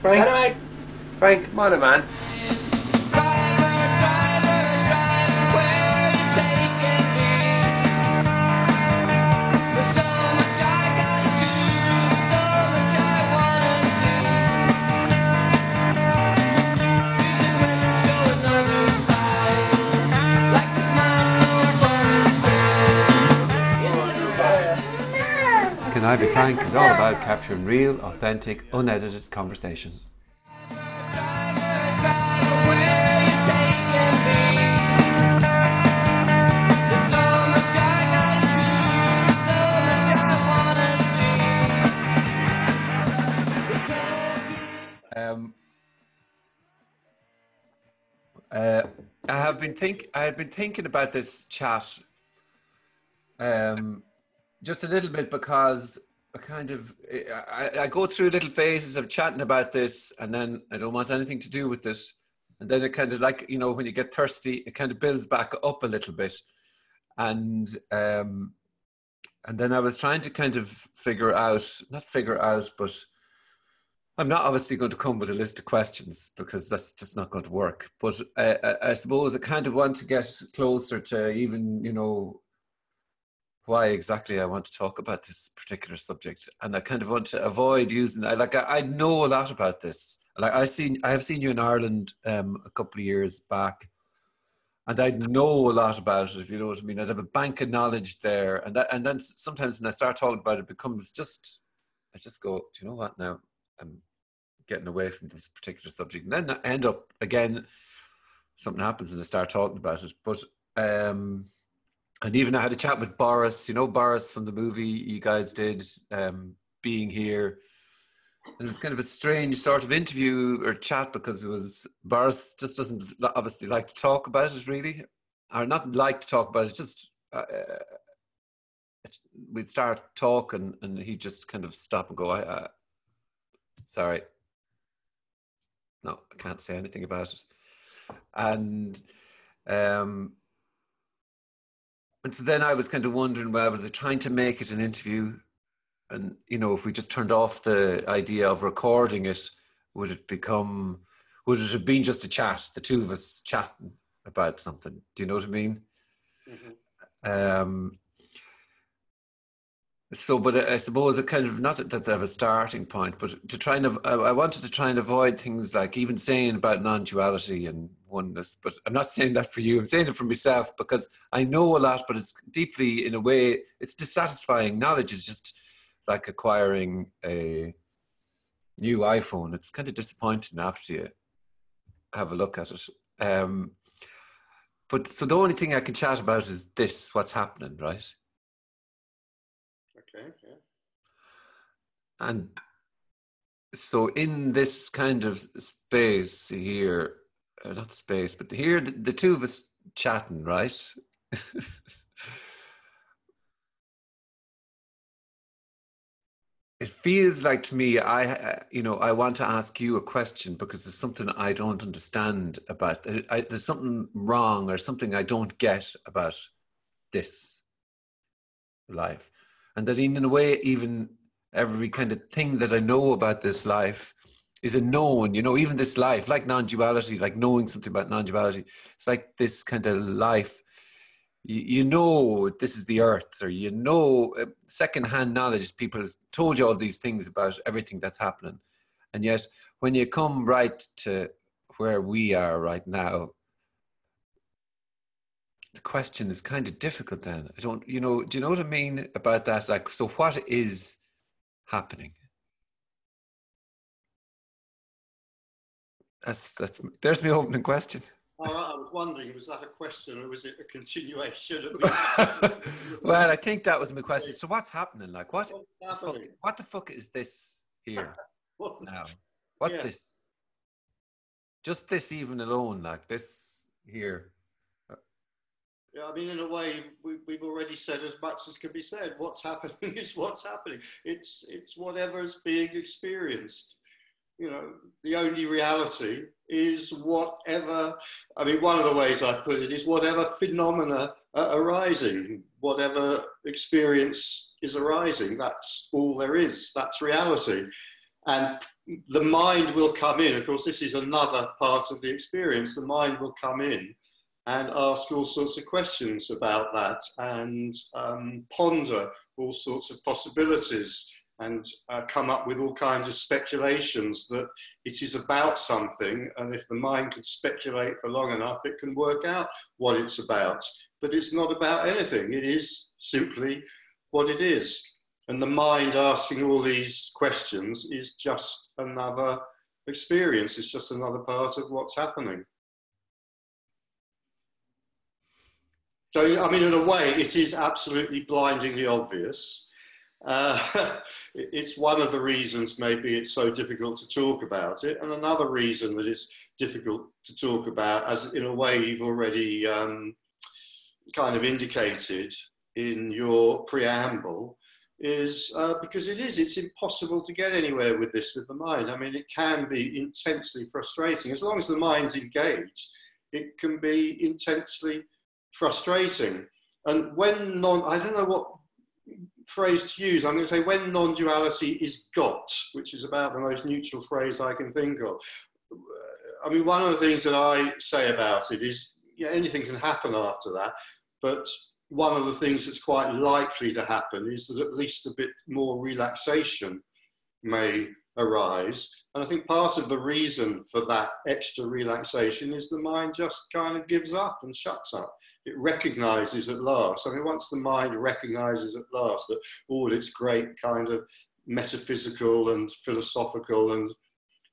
Frank. Frank, come on, man. Can I Be Frank is all about capturing real, authentic, unedited conversation. Um, uh, I have been think I have been thinking about this chat um, just a little bit because I kind of I, I go through little phases of chatting about this, and then I don't want anything to do with this, and then it kind of like you know when you get thirsty, it kind of builds back up a little bit, and um, and then I was trying to kind of figure out not figure out, but I'm not obviously going to come with a list of questions because that's just not going to work. But I, I, I suppose I kind of want to get closer to even, you know, why exactly I want to talk about this particular subject, and I kind of want to avoid using. I like I, I know a lot about this. Like I seen, I have seen you in Ireland um, a couple of years back, and I know a lot about it. If you know what I mean, I'd have a bank of knowledge there, and that, and then sometimes when I start talking about it, it becomes just. I just go, do you know what now? I'm getting away from this particular subject, and then I end up again. Something happens, and I start talking about it. But um, and even I had a chat with Boris. You know Boris from the movie you guys did, um, being here, and it was kind of a strange sort of interview or chat because it was Boris just doesn't obviously like to talk about it really, or not like to talk about it. Just uh, we'd start talking, and he'd just kind of stop and go, "I, uh, sorry." no, I can't say anything about it. And um, and so then I was kind of wondering, well, was I trying to make it an interview? And you know, if we just turned off the idea of recording it, would it become? Would it have been just a chat, the two of us chatting about something? Do you know what I mean? Mm-hmm. Um, so but i suppose it kind of not that they have a starting point but to try and i wanted to try and avoid things like even saying about non-duality and oneness but i'm not saying that for you. I'm saying it for myself because i know a lot but it's deeply in a way it's dissatisfying. Knowledge is just like acquiring a new iphone. It's kind of disappointing after you have a look at it. Um, but so the only thing i can chat about is this what's happening right? Okay, yeah. And so in this kind of space here, uh, not space, but here the, the two of us chatting, right? it feels like to me i uh, you know i want to ask you a question because there's something i don't understand about I, there's something wrong or something i don't get about this life and that in, in a way even every kind of thing that i know about this life is a known you know even this life like non-duality like knowing something about non-duality it's like this kind of life you, know this is the earth or you know uh, second-hand knowledge people told you all these things about everything that's happening and yet when you come right to where we are right now the question is kind of difficult then. I don't, you know, do you know what I mean about that? Like, so what is happening? That's, that's, there's my opening question. All right, I was wondering, was that a question or was it a continuation? well, I think that was my question. So what's happening? Like, what, the, fuck, what the fuck is this here what? now? What's yeah. this? Just this even alone, like this here. Yeah, I mean, in a way, we, we've already said as much as can be said. What's happening is what's happening. It's it's whatever's being experienced. You know, the only reality is whatever. I mean, one of the ways I put it is whatever phenomena are arising, whatever experience is arising. That's all there is. That's reality. And the mind will come in. Of course, this is another part of the experience. The mind will come in and ask all sorts of questions about that and um, ponder all sorts of possibilities and uh, come up with all kinds of speculations that it is about something. And if the mind can speculate for long enough, it can work out what it's about. But it's not about anything, it is simply what it is. And the mind asking all these questions is just another experience, it's just another part of what's happening. So, I mean, in a way, it is absolutely blindingly obvious. Uh, it's one of the reasons maybe it's so difficult to talk about it, and another reason that it's difficult to talk about, as in a way you've already um, kind of indicated in your preamble, is uh, because it is, it's impossible to get anywhere with this with the mind. I mean, it can be intensely frustrating. As long as the mind's engaged, it can be intensely frustrating. And when non, I don't know what phrase to use, I'm going to say when non duality is got, which is about the most neutral phrase I can think of. I mean, one of the things that I say about it is yeah, anything can happen after that, but one of the things that's quite likely to happen is that at least a bit more relaxation may arise. And I think part of the reason for that extra relaxation is the mind just kind of gives up and shuts up. It recognizes at last. I mean, once the mind recognizes at last that all its great kind of metaphysical and philosophical and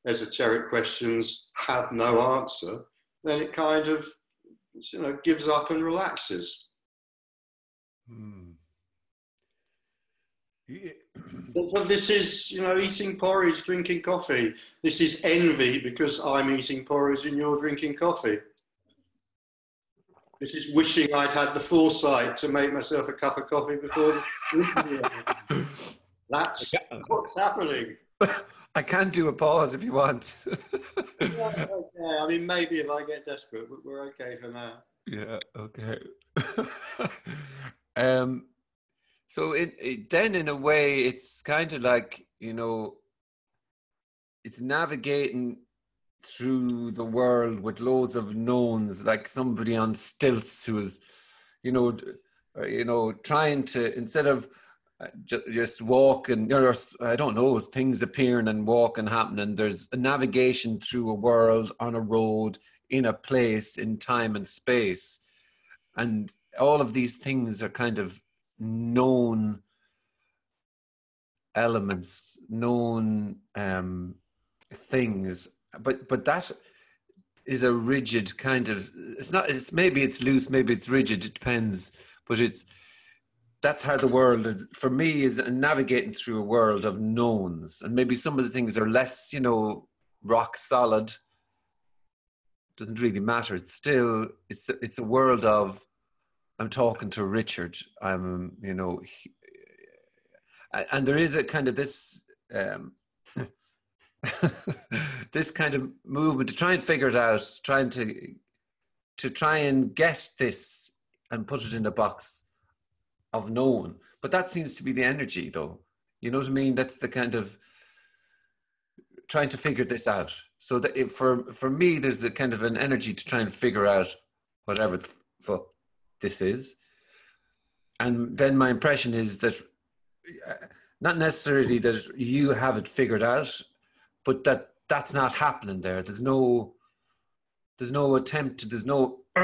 esoteric questions have no answer, then it kind of you know gives up and relaxes. Hmm. But this is, you know, eating porridge, drinking coffee. This is envy because I'm eating porridge and you're drinking coffee. This is wishing I'd had the foresight to make myself a cup of coffee before. That's what's happening. I can do a pause if you want. yeah, okay. I mean, maybe if I get desperate, but we're okay for now. Yeah. Okay. um, so it, it, then, in a way, it's kind of like you know, it's navigating through the world with loads of knowns, like somebody on stilts who is, you know, uh, you know, trying to instead of uh, just, walk and I don't know, things appearing and walking happening. There's a navigation through a world on a road in a place in time and space, and all of these things are kind of known elements, known um, things, but but that is a rigid kind of. It's not. It's maybe it's loose, maybe it's rigid. It depends, but it's that's how the world is, for me is navigating through a world of knowns, and maybe some of the things are less, you know, rock solid. Doesn't really matter. It's still it's it's a world of I'm talking to Richard. I'm, you know, he, and there is a kind of this, um, this kind of movement to try and figure it out, trying to, to try and get this and put it in a box of known. But that seems to be the energy, though. You know what I mean? That's the kind of trying to figure this out. So that for for me, there's a kind of an energy to try and figure out whatever the fuck this is. And then my impression is that uh, not necessarily that you have it figured out, but that that's not happening there. There's no, there's no attempt. To, there's no.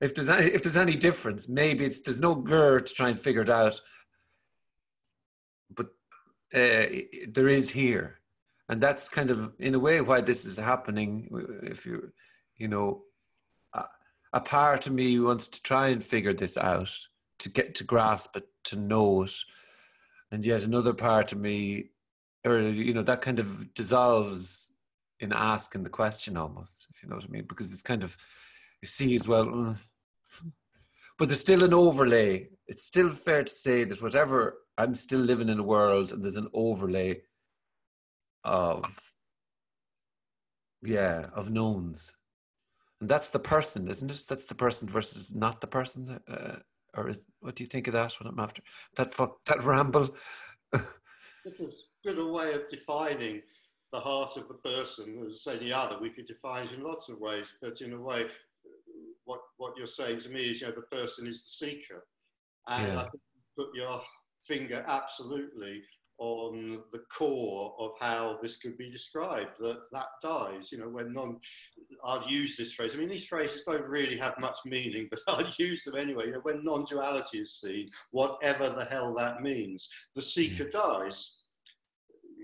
if there's any, if there's any difference, maybe it's there's no gur to try and figure it out. But uh, there is here, and that's kind of in a way why this is happening. If you, you know, a part of me wants to try and figure this out, to get to grasp it, to know it, and yet another part of me, or you know, that kind of dissolves in asking the question almost, if you know what I mean, because it's kind of you see as well. Mm. But there's still an overlay. It's still fair to say that whatever I'm still living in a world, and there's an overlay of yeah of knowns that's the person, isn't it? That's the person versus not the person. Uh, or is what do you think of that? What I'm after that fuck that ramble. it's is good a way of defining the heart of the person as any other. We could define it in lots of ways, but in a way, what, what you're saying to me is, you know, the person is the seeker. And yeah. I think you put your finger absolutely on the core of how this could be described that that dies you know when non i'd use this phrase. I mean these phrases don't really have much meaning but i'd use them anyway. You know when non-duality is seen whatever the hell that means the seeker hmm. dies.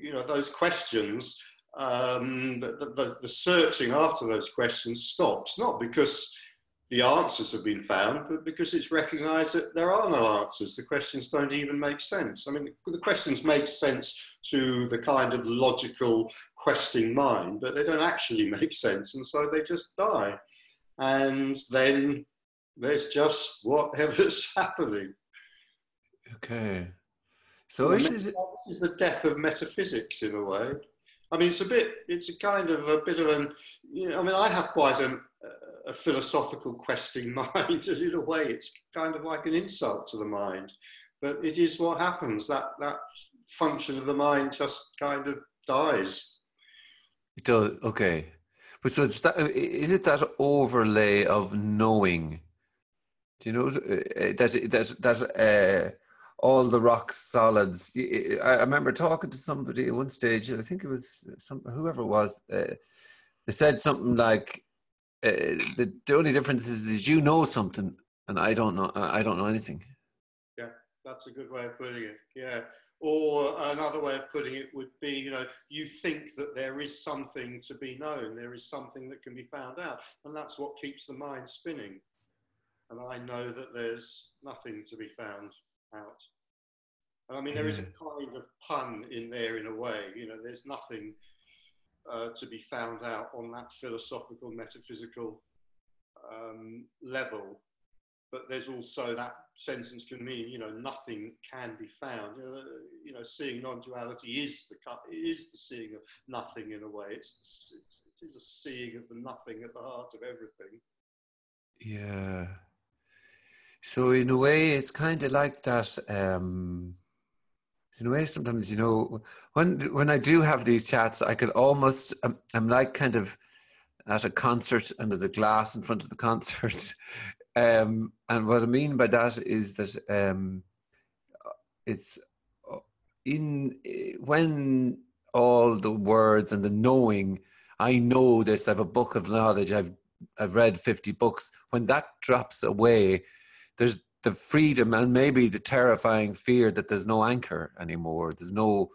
You know those questions um, the, the, the searching after those questions stops not because the answers have been found, but because it's recognized that there are no answers. The questions don't even make sense. I mean, the questions make sense to the kind of logical, questing mind, but they don't actually make sense, and so they just die. And then there's just whatever's happening. Okay. So this is, this is the death of metaphysics in a way. I mean, it's a bit, it's a kind of a bit of an, you know, I mean, I have quite an, a philosophical questing mind. in a way, it's kind of like an insult to the mind. But it is what happens. That that function of the mind just kind of dies. It does. Okay. But so it's that. Is it that overlay of knowing? Do you know uh, that that that uh, all the rock solids? I remember talking to somebody at one stage. I think it was some whoever it was. Uh, they said something like uh, the, the only difference is, is you know something and I don't know I don't know anything. Yeah, that's a good way of putting it. Yeah. Or another way of putting it would be, you know, you think that there is something to be known, there is something that can be found out, and that's what keeps the mind spinning. And I know that there's nothing to be found out. And I mean, there is a kind of pun in there in a way, you know, there's nothing uh, to be found out on that philosophical, metaphysical um, level. But there's also that sentence can mean, you know, nothing can be found. You know, you know seeing non-duality is the is the seeing of nothing in a way. It's, it's it is a seeing of the nothing at the heart of everything. Yeah. So in a way, it's kind of like that. Um, in a way, sometimes you know, when when I do have these chats, I could almost I'm, I'm like kind of at a concert and there's a glass in front of the concert, um, and what I mean by that is that um, it's uh, in when all the words and the knowing. I know this. I have a book of knowledge. I've I've read fifty books. When that drops away, there's the freedom and maybe the terrifying fear that there's no anchor anymore. There's no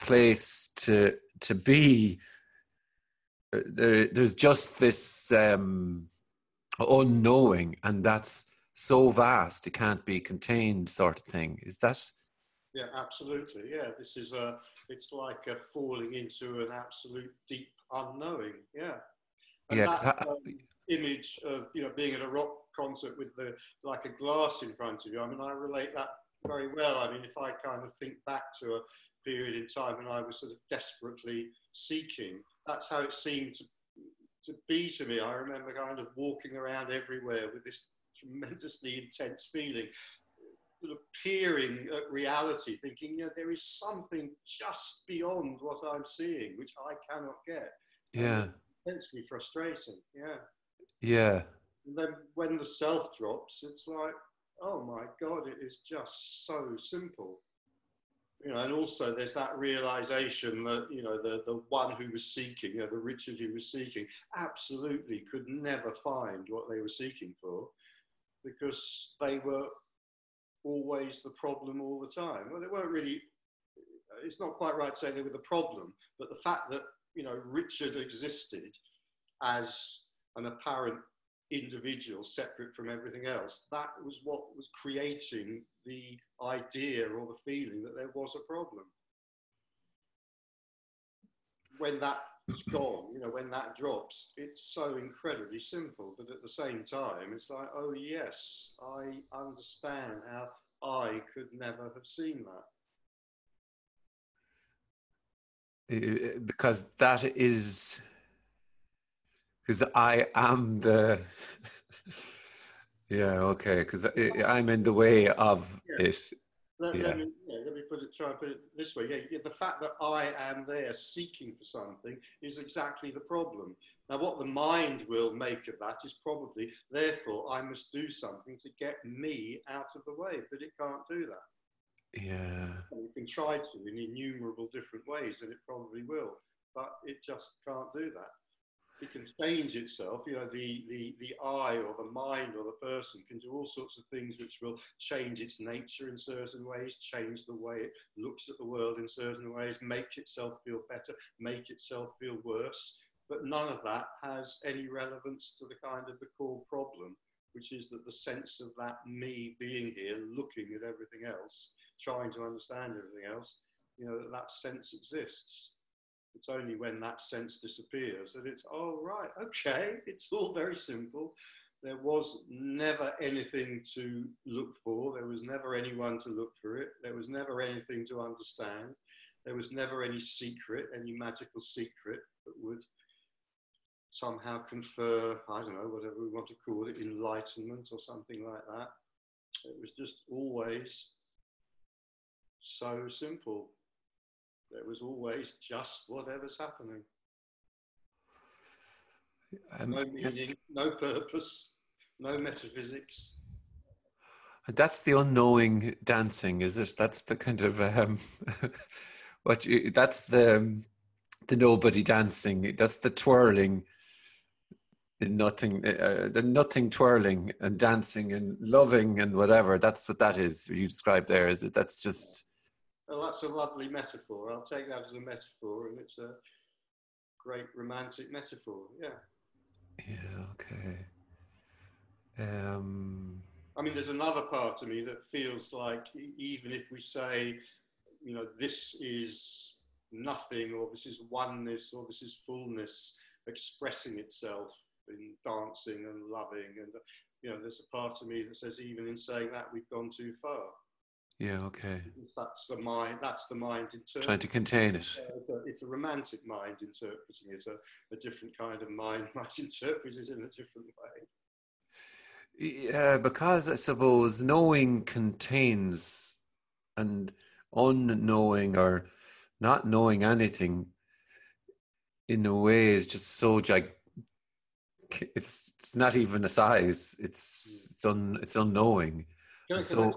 place to to be. Uh, there, there's just this um, unknowing and that's so vast it can't be contained sort of thing. Is that? Yeah absolutely. Yeah this is a it's like a falling into an absolute deep unknowing. Yeah. And yeah that, um, image of you know being at a rock concert with the like a glass in front of you. I mean, I relate that very well. I mean, if I kind of think back to a period in time when I was sort of desperately seeking, that's how it seemed to, to be to me. I remember kind of walking around everywhere with this tremendously intense feeling, sort of peering at reality, thinking, you know, there is something just beyond what I'm seeing, which I cannot get. Yeah. Intensely frustrating. Yeah. Yeah. And then when the self drops, it's like, oh my God, it is just so simple. You know, and also there's that realization that, you know, the, the one who was seeking, you know, the Richard who was seeking, absolutely could never find what they were seeking for because they were always the problem all the time. Well, they weren't really, it's not quite right to say they were the problem, but the fact that, you know, Richard existed as an apparent individual separate from everything else. That was what was creating the idea or the feeling that there was a problem. When that's gone, you know, when that drops, it's so incredibly simple. But at the same time, it's like, oh, yes, I understand how I could never have seen that. Because that is because I am the. yeah, okay, because I'm in the way of yeah. it. Let, yeah. let, me, yeah, let me put it, try and put it this way. Yeah, yeah, the fact that I am there seeking for something is exactly the problem. Now, what the mind will make of that is probably, therefore, I must do something to get me out of the way, but it can't do that. Yeah. And it can try to in innumerable different ways, and it probably will, but it just can't do that it can change itself. You know, the, the, the I or the mind or the person can do all sorts of things which will change its nature in certain ways, change the way it looks at the world in certain ways, make itself feel better, make itself feel worse. But none of that has any relevance to the kind of the core problem, which is that the sense of that me being here, looking at everything else, trying to understand everything else, you know, that, that sense exists. It's only when that sense disappears that it's, oh, right, okay, it's all very simple. There was never anything to look for. There was never anyone to look for it. There was never anything to understand. There was never any secret, any magical secret that would somehow confer, I don't know, whatever we want to call it, enlightenment or something like that. It was just always so simple. There was always just whatever's happening. Um, no meaning, no purpose, no metaphysics. That's the unknowing dancing, is it? That's the kind of um, what you, that's the um, the nobody dancing. That's the twirling, in nothing, uh, the nothing twirling and dancing and loving and whatever. That's what that is. You described there. Is it? That's just well, that's a lovely metaphor. I'll take that as a metaphor, and it's a great romantic metaphor. Yeah. Yeah. Okay. Um, I mean, there's another part of me that feels like even if we say, you know, this is nothing, or this is oneness, or this is fullness expressing itself in dancing and loving, and you know, there's a part of me that says even in saying that we've gone too far. Yeah, okay. That's the mind. That's the mind interpreting. Trying to contain it. it's, a, it's a romantic mind interpreting it. A, a different kind of mind might interpret it in a different way. Yeah, because I suppose knowing contains and unknowing or not knowing anything in a way is just so like it's it's not even a size it's mm. it's un it's unknowing so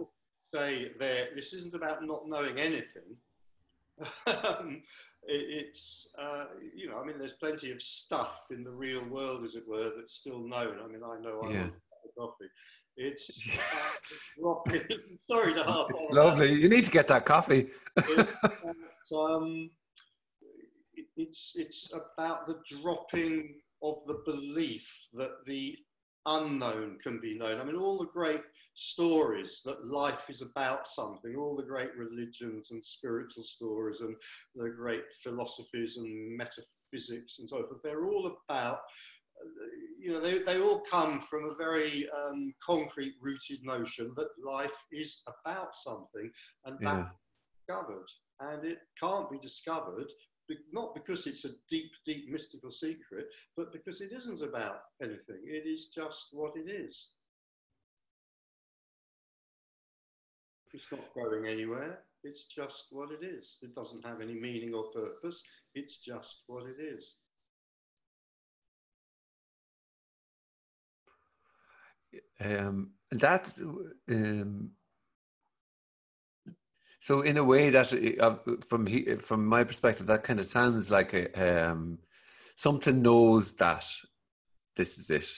say there, this isn't about not knowing anything. um, it, it's, uh, you know, I mean, there's plenty of stuff in the real world, as it were, that's still known. I mean, I know I yeah. coffee. It's uh, sorry to harp It's lovely. You need to get that coffee. it's, um, it's it's about the dropping of the belief that the unknown can be known. I mean, all the great stories that life is about something, all the great religions and spiritual stories and the great philosophies and metaphysics and so forth, they're all about, you know, they, they all come from a very um, concrete rooted notion that life is about something and yeah. that's discovered. And it can't be discovered not because it's a deep, deep mystical secret, but because it isn't about anything. It is just what it is. It's not going anywhere. It's just what it is. It doesn't have any meaning or purpose. It's just what it is. Um, that um, so in a way, that uh, from he, from my perspective, that kind of sounds like a, um, something knows that this is it,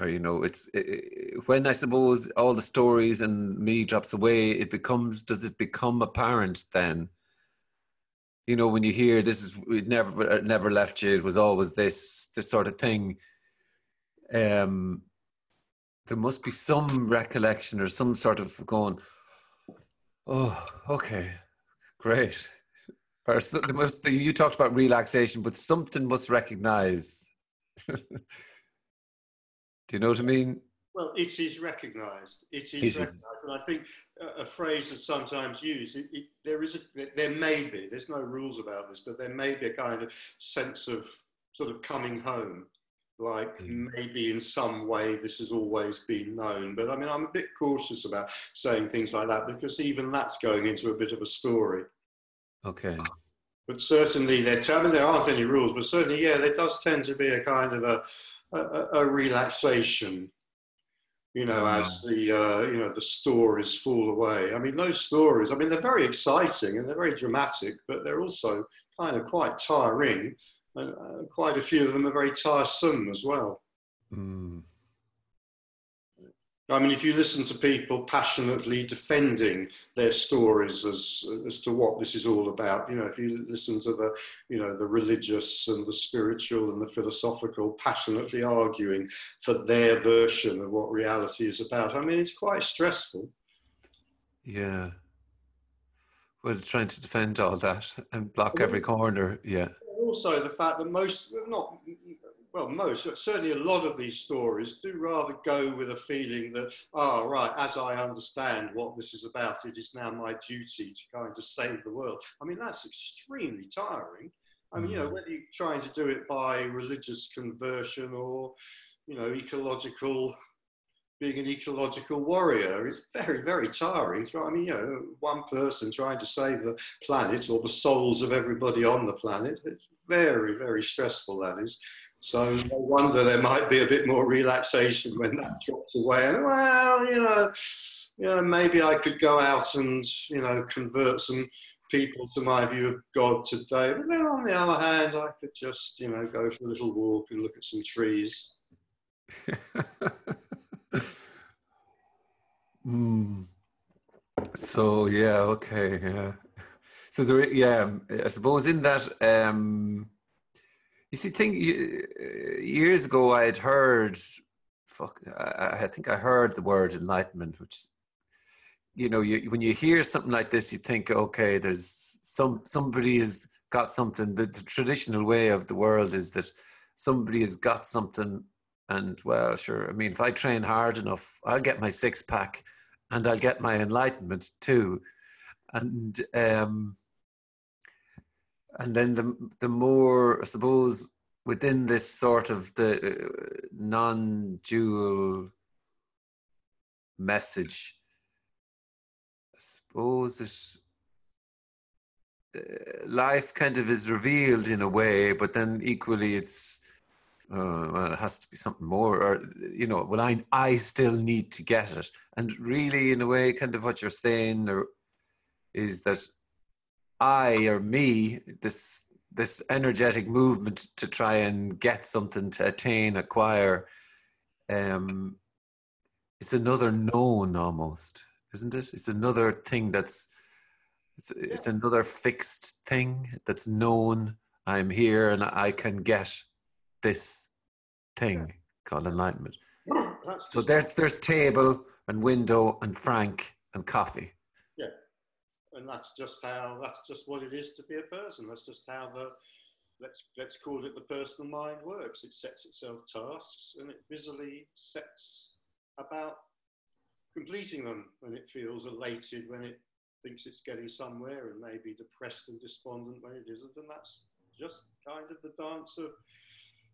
or you know, it's it, when I suppose all the stories and me drops away, it becomes. Does it become apparent then? You know, when you hear this is it never it never left you. It was always this this sort of thing. Um, there must be some recollection or some sort of going Oh, okay, great. Or must, you talked about relaxation, but something must recognize. Do you know what I mean? Well, it is recognised. It is it recognised, is. and I think a, a phrase that's sometimes used. It, it, there is a, there may be. There's no rules about this, but there may be a kind of sense of sort of coming home like Mm. maybe in some way this has always been known. But I mean, I'm a bit cautious about saying things like that because even that's going into a bit of a story. Okay. But certainly, there, I mean, there aren't any rules, but certainly, yeah, there does tend to be a kind of a, a, a relaxation, you know, as the uh, you know the stories fall away. I mean, those stories, I mean, they're very exciting and they're very dramatic, but they're also kind of quite tiring, and uh, quite a few of them are very tiresome as well. Mm. I mean, if you listen to people passionately defending their stories as as to what this is all about, you know, if you listen to the, you know, the religious and the spiritual and the philosophical passionately arguing for their version of what reality is about, I mean, it's quite stressful. Yeah. Well, trying to defend all that and block every corner. Yeah. Also, the fact that most, not well, most, certainly a lot of these stories do rather go with a feeling that, ah, oh, right, as I understand what this is about, it is now my duty to kind of save the world. I mean, that's extremely tiring. I mean, you know, whether you're trying to do it by religious conversion or, you know, ecological, being an ecological warrior, it's very, very tiring. I mean, you know, one person trying to save the planet or the souls of everybody on the planet, it's very, very stressful, that is. So no wonder there might be a bit more relaxation when that drops away. And well, you know, you know, maybe I could go out and you know convert some people to my view of God today. But then on the other hand, I could just you know go for a little walk and look at some trees. mm. So yeah, okay, yeah. So there, yeah, I suppose in that. Um, you see, thing years ago I had heard, fuck, I, I think I heard the word enlightenment, which, you know, you, when you hear something like this, you think, okay, there's some somebody has got something. The, the traditional way of the world is that somebody has got something, and well, sure. I mean, if I train hard enough, I'll get my six pack, and I'll get my enlightenment too, and. um and then the the more I suppose within this sort of the uh, non-dual message, I suppose it uh, life kind of is revealed in a way, but then equally it's uh, well, it has to be something more, or you know, well, I I still need to get it, and really, in a way, kind of what you're saying, or is that I or me, this this energetic movement to try and get something to attain, acquire, um, it's another known almost, isn't it? It's another thing that's it's, it's another fixed thing that's known. I'm here and I can get this thing called enlightenment. so there's there's table and window and Frank and coffee Yeah, and that's just how that's just what it is to be a person. That's just how the let's let's call it the personal mind works. It sets itself tasks and it busily sets about completing them, when it feels elated when it thinks it's getting somewhere, and maybe depressed and despondent when it isn't. And that's just kind of the dance of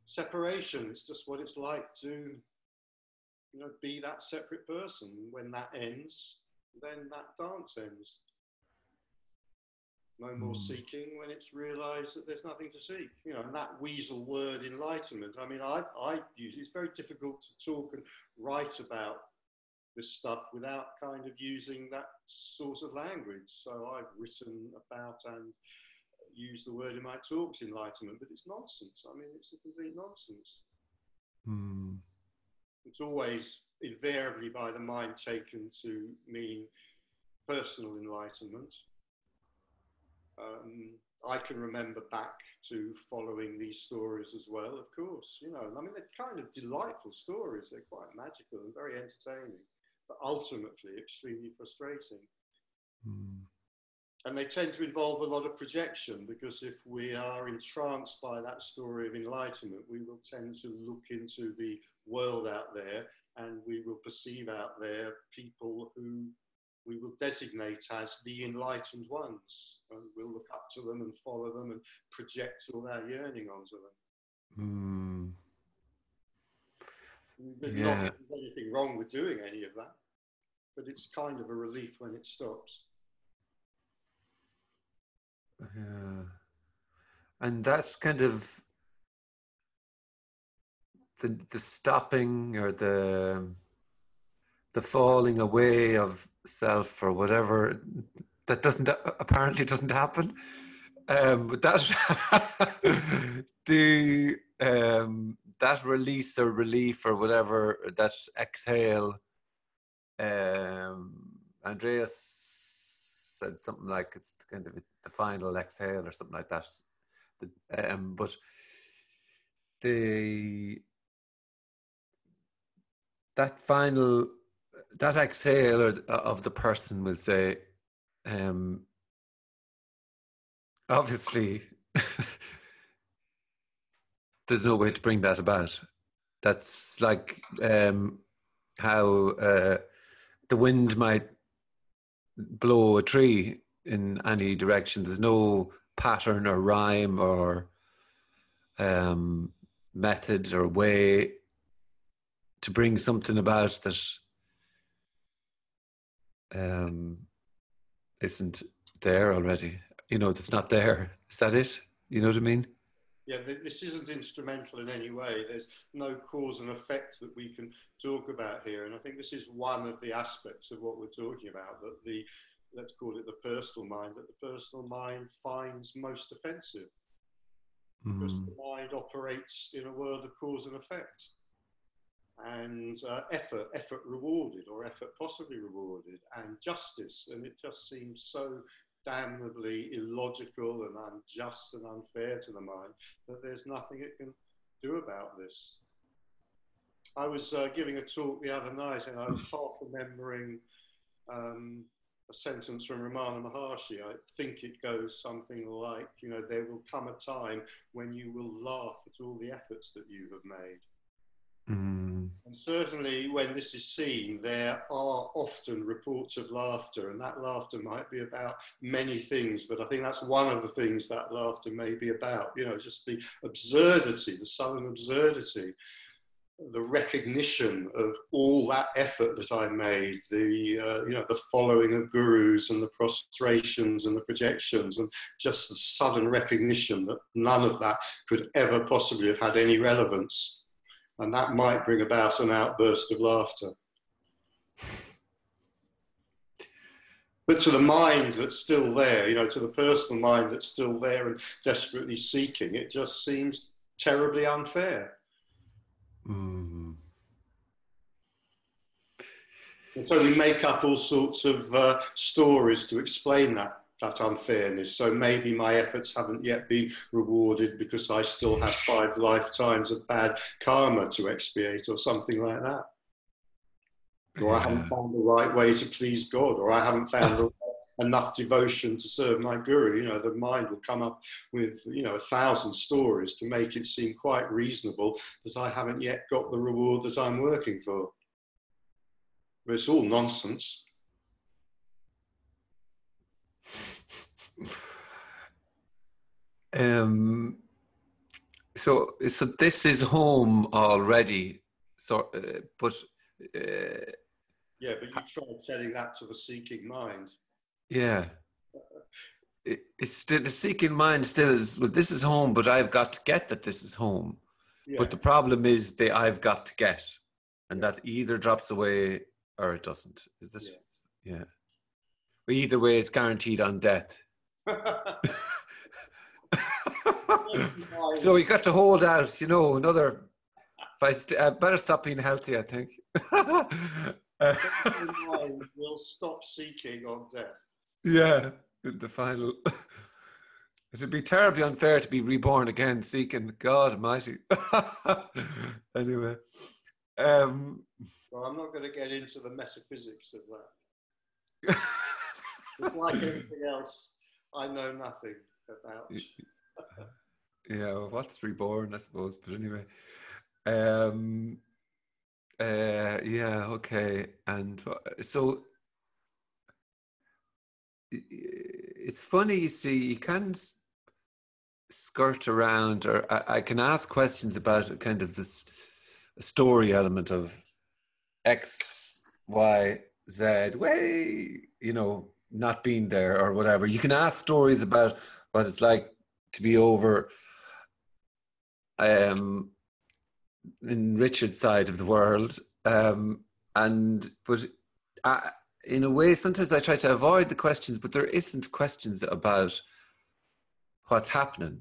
separation. It's just what it's like to you know be that separate person. When that ends, then that dance ends no more mm. seeking when it's realized that there's nothing to seek you know and that weasel word enlightenment i mean i i use it's very difficult to talk and write about this stuff without kind of using that sort of language so i've written about and used the word in my talks enlightenment but it's nonsense i mean it's a complete nonsense mm. it's always invariably by the mind taken to mean personal enlightenment um, I can remember back to following these stories as well, of course. You know, I mean, they're kind of delightful stories. They're quite magical and very entertaining, but ultimately extremely frustrating. Mm. And they tend to involve a lot of projection because if we are entranced by that story of enlightenment, we will tend to look into the world out there and we will perceive out there people who we will designate as the enlightened ones. And we'll look up to them and follow them and project all our yearning onto them. Mm. There's Yeah. not there's anything wrong with doing any of that, but it's kind of a relief when it stops. Yeah. And that's kind of the the stopping or the the falling away of self or whatever that doesn't apparently doesn't happen. Um, but that the um, that release or relief or whatever that exhale. Um, Andreas said something like it's kind of the final exhale or something like that. The, um, but the that final that exhale or, of the person will say, um, obviously, there's no way to bring that about. That's like um, how uh, the wind might blow a tree in any direction. There's no pattern or rhyme or um, method or way to bring something about that um, isn't there already. You know, that's not there. Is that it? You know what I mean? Yeah, this isn't instrumental in any way. There's no cause and effect that we can talk about here. And I think this is one of the aspects of what we're talking about that the, let's call it the personal mind, that the personal mind finds most offensive. Mm. Because the mind operates in a world of cause and effect and uh, effort, effort rewarded or effort possibly rewarded, and justice. And it just seems so damnably illogical and unjust and unfair to the mind that there's nothing it can do about this. I was uh, giving a talk the other night and I was half remembering um, a sentence from Ramana Maharshi. I think it goes something like, you know, there will come a time when you will laugh at all the efforts that you have made. Mm. And certainly, when this is seen, there are often reports of laughter, and that laughter might be about many things, but I think that's one of the things that laughter may be about. You know, just the absurdity, the sullen absurdity, the recognition of all that effort that I made, the uh, you know the following of gurus and the prostrations and the projections, and just the sudden recognition that none of that could ever possibly have had any relevance and that might bring about an outburst of laughter. But to the mind that's still there, you know, to the personal mind that's still there and desperately seeking, it just seems terribly unfair. Mm. And so we make up all sorts of uh, stories to explain that that unfairness. So maybe my efforts haven't yet been rewarded because I still have five lifetimes of bad karma to expiate or something like that. Or I haven't found the right way to please God, or I haven't found enough devotion to serve my guru. You know, the mind will come up with, you know, a thousand stories to make it seem quite reasonable that I haven't yet got the reward that I'm working for. But it's all nonsense. Um, so, so this is home already. So, uh, but uh, yeah, but you tried telling that to the seeking mind. Yeah, it, it's still the seeking mind still is. Well, this is home, but I've got to get that this is home. Yeah. But the problem is the I've got to get, and that either drops away or it doesn't. Is this? Yeah. yeah. But either way, it's guaranteed on death. so you got to hold out, you know, another. If I st- I better stop being healthy, I think. we'll stop seeking on death. Yeah, the final. It'd be terribly unfair to be reborn again, seeking God Almighty. anyway, um, well, I'm not going to get into the metaphysics of that. like anything else, I know nothing about. yeah, well, what's reborn, I suppose. But anyway, um, uh, yeah, okay, and so it's funny. You see, you can skirt around, or I, I can ask questions about kind of this story element of X, Y, Z, way, you know, not being there or whatever. You can ask stories about what it's like to be over um, in Richard's side of the world. Um, and, but I, in a way, sometimes I try to avoid the questions, but there isn't questions about what's happening.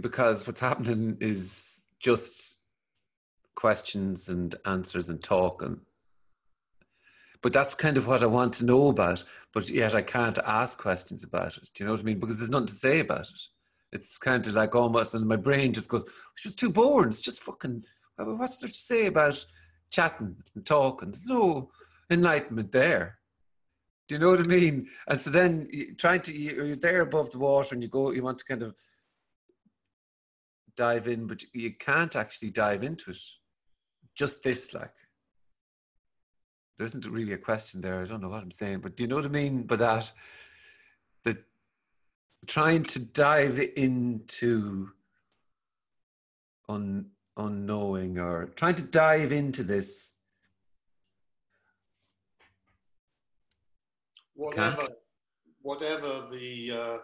Because what's happening is just questions and answers and talk and but that's kind of what I want to know about, but yet I can't ask questions about it. Do you know what I mean? Because there's nothing to say about it. It's kind of like almost, and my brain just goes, it's just too boring. It's just fucking, what's there to say about chatting and talking? There's no enlightenment there. Do you know what I mean? And so then trying to, you're there above the water and you go, you want to kind of dive in, but you can't actually dive into it. Just this, like there isn't really a question there. I don't know what I'm saying, but do you know what I mean by that? That trying to dive into un, unknowing or trying to dive into this. Whatever, whatever the uh,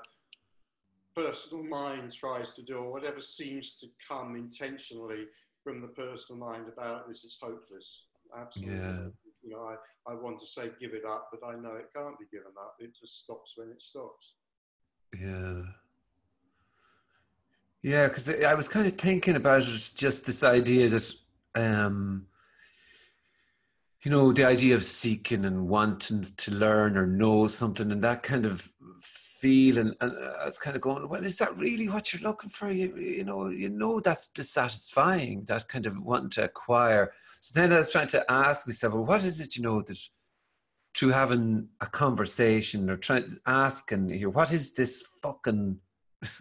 personal mind tries to do, or whatever seems to come intentionally from the personal mind about this, is hopeless. Absolutely. Yeah you know, I, I want to say give it up, but I know it can't be given up. It just stops when it stops. Yeah. Yeah, because I was kind of thinking about it, just this idea that, um, you know, the idea of seeking and wanting to learn or know something and that kind of feel. And, and I was kind of going, well, is that really what you're looking for? You, you know, you know, that's dissatisfying, that kind of wanting to acquire so then I was trying to ask myself, well, what is it, you know, that through having a conversation or trying to ask and hear, what is this fucking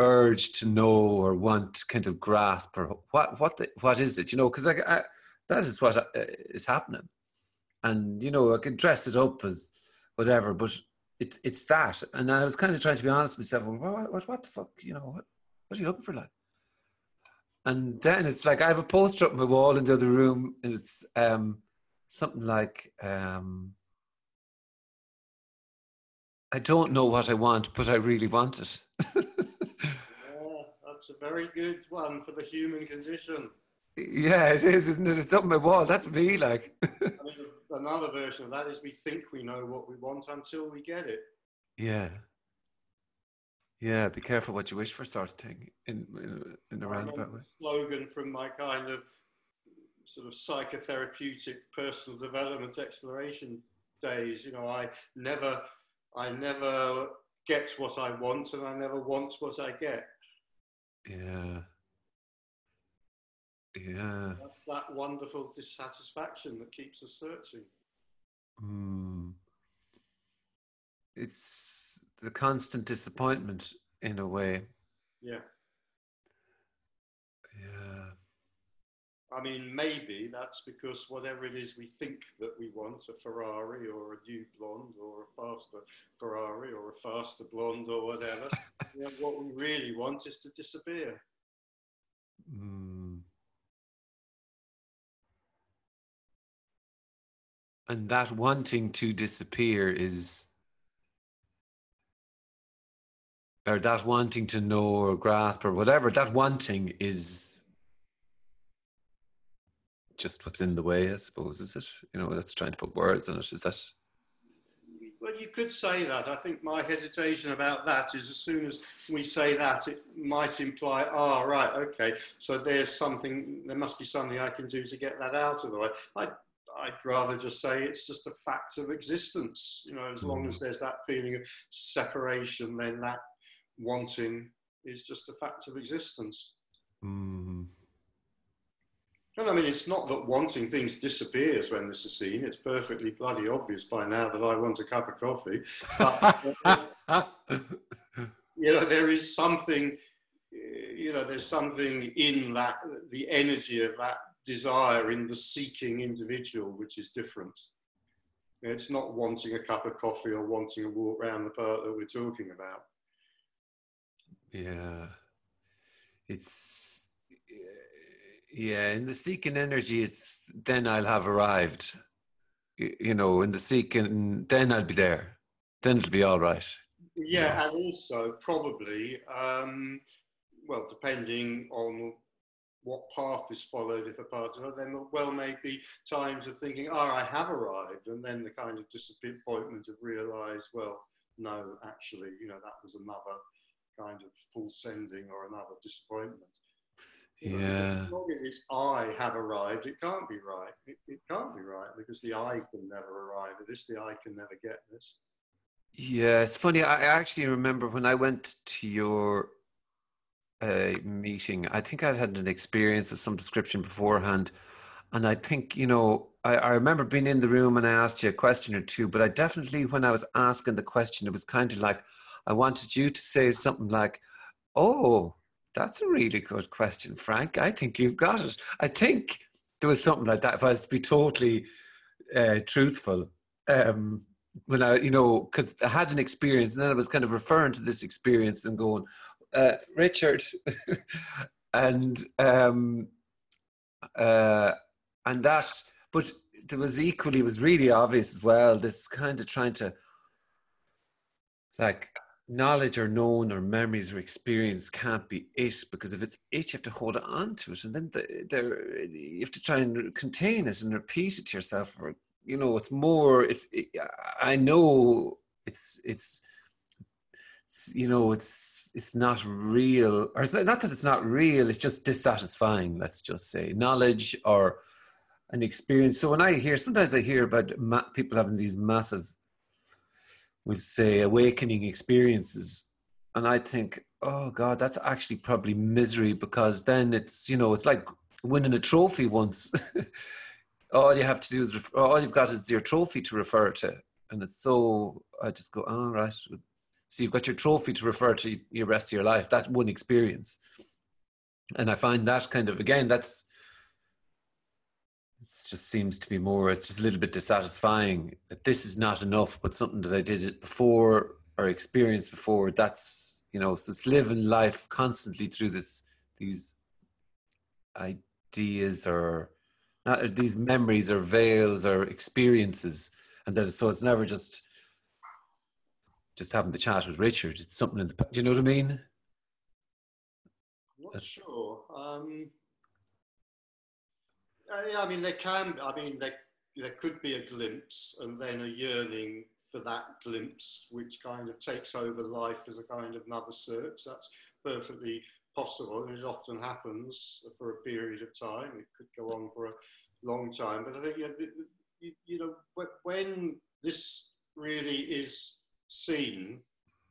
urge to know or want to kind of grasp or what, what, the, what is it, you know, because like, I, that is what uh, happening. And, you know, I can dress it up as whatever, but it's it's that. And I was kind of trying to be honest with myself, well, what, what, what the fuck, you know, what, what are you looking for, like? and then it's like I have a poster up my wall in the other room, and it's um, something like um, I don't know what I want, but I really want it. that's a very good one for the human condition. Yeah, it is, isn't it? It's up my wall. That's me, like. I another version of that is we think we know what we want until we get it. Yeah. Yeah, be careful what you wish for, sort of thing, in in, in a roundabout way. Slogan from my kind of sort of psychotherapeutic personal development exploration days. You know, I never, I never get what I want, and I never want what I get. Yeah. Yeah. That's that wonderful dissatisfaction that keeps us searching. Hmm. It's the constant disappointment in a way. Yeah. I mean, maybe that's because whatever it is we think that we want, a Ferrari or a new blonde or a faster Ferrari or a faster blonde or whatever, you know, what we really want is to disappear. Mm. And that wanting to disappear is or that wanting to know or grasp or whatever, that wanting is just what's in the way, I suppose, is it? You know, that's trying to put words on it. Is that? Well, you could say that. I think my hesitation about that is as soon as we say that, it might imply, ah, oh, right, okay, so there's something, there must be something I can do to get that out of the way. I, I'd rather just say it's just a fact of existence. You know, as long as mm. there's that feeling of separation, then that wanting is just a fact of existence. Mm. And I mean, it's not that wanting things disappears when this is seen. It's perfectly bloody obvious by now that I want a cup of coffee. But, you know, there is something, eh, you know, there's something in that, the energy of that desire in the seeking individual, which is different. It's not wanting a cup of coffee or wanting a walk around the park that we're talking about. Yeah. It's, yeah, in the seeking energy, it's then I'll have arrived. You know, in the seeking, then I'll be there. Then it'll be all right. Yeah, and also probably, um, well, depending on what path is followed, if a path then well may be times of thinking, oh, I have arrived, and then the kind of disappointment of realise, well, no, actually, you know, that was another kind of full sending or another disappointment. You yeah. Know, as long as it's I have arrived, it can't be right. It, it can't be right because the I can never arrive at this, the I can never get this. Yeah, it's funny. I actually remember when I went to your uh, meeting, I think I'd had an experience of some description beforehand. And I think, you know, I, I remember being in the room and I asked you a question or two, but I definitely, when I was asking the question, it was kind of like, I wanted you to say something like, Oh, that's a really good question, Frank. I think you've got it. I think there was something like that. If I was to be totally uh, truthful, um, when I, you know, because I had an experience, and then I was kind of referring to this experience and going, uh, Richard, and um, uh, and that, but there was equally was really obvious as well. This kind of trying to like knowledge or known or memories or experience can't be it because if it's it you have to hold on to it and then the, you have to try and contain it and repeat it to yourself or you know it's more it's it, i know it's it's you know it's it's not real or it's not that it's not real it's just dissatisfying let's just say knowledge or an experience. So when i hear sometimes i hear about ma- people having these massive we'll say awakening experiences and i think oh god that's actually probably misery because then it's you know it's like winning a trophy once all you have to do is refer, all you've got is your trophy to refer to and it's so i just go oh right so you've got your trophy to refer to your rest of your life. That one experience. And I find that kind of again, that's just seems to be more, it's just a little bit dissatisfying that this is not enough, but something that I did it before or experienced before, that's you know, so it's living life constantly through this these ideas or not these memories or veils or experiences and that so it's never just just having the chat with Richard. It's something in the. Do you know what I mean? I'm not That's, sure. Um, Uh, I mean, there can. I mean, there there could be a glimpse, and then a yearning for that glimpse, which kind of takes over life as a kind of another search. That's perfectly possible, and it often happens for a period of time. It could go on for a long time, but I think you know, you, you know when this really is seen,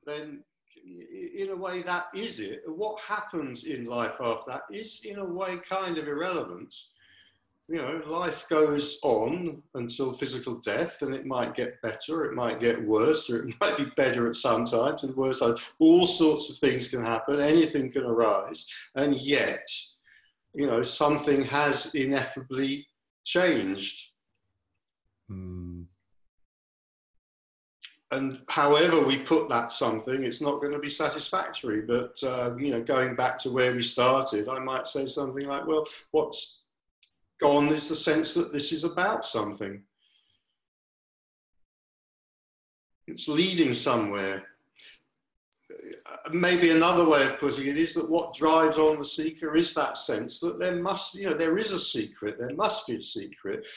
then in a way that is it. What happens in life after that is in a way kind of irrelevant. You know, life goes on until physical death, and it might get better, it might get worse, or it might be better at some times and worse times. All sorts of things can happen, anything can arise, and yet, you know, something has ineffably changed. Mm and however we put that something, it's not going to be satisfactory. But uh, you know, going back to where we started, I might say something like, "Well, what's gone is the sense that this is about something. It's leading somewhere." Maybe another way of putting it is that what drives on the seeker is that sense that there must, you know, there is a secret, there must be a secret,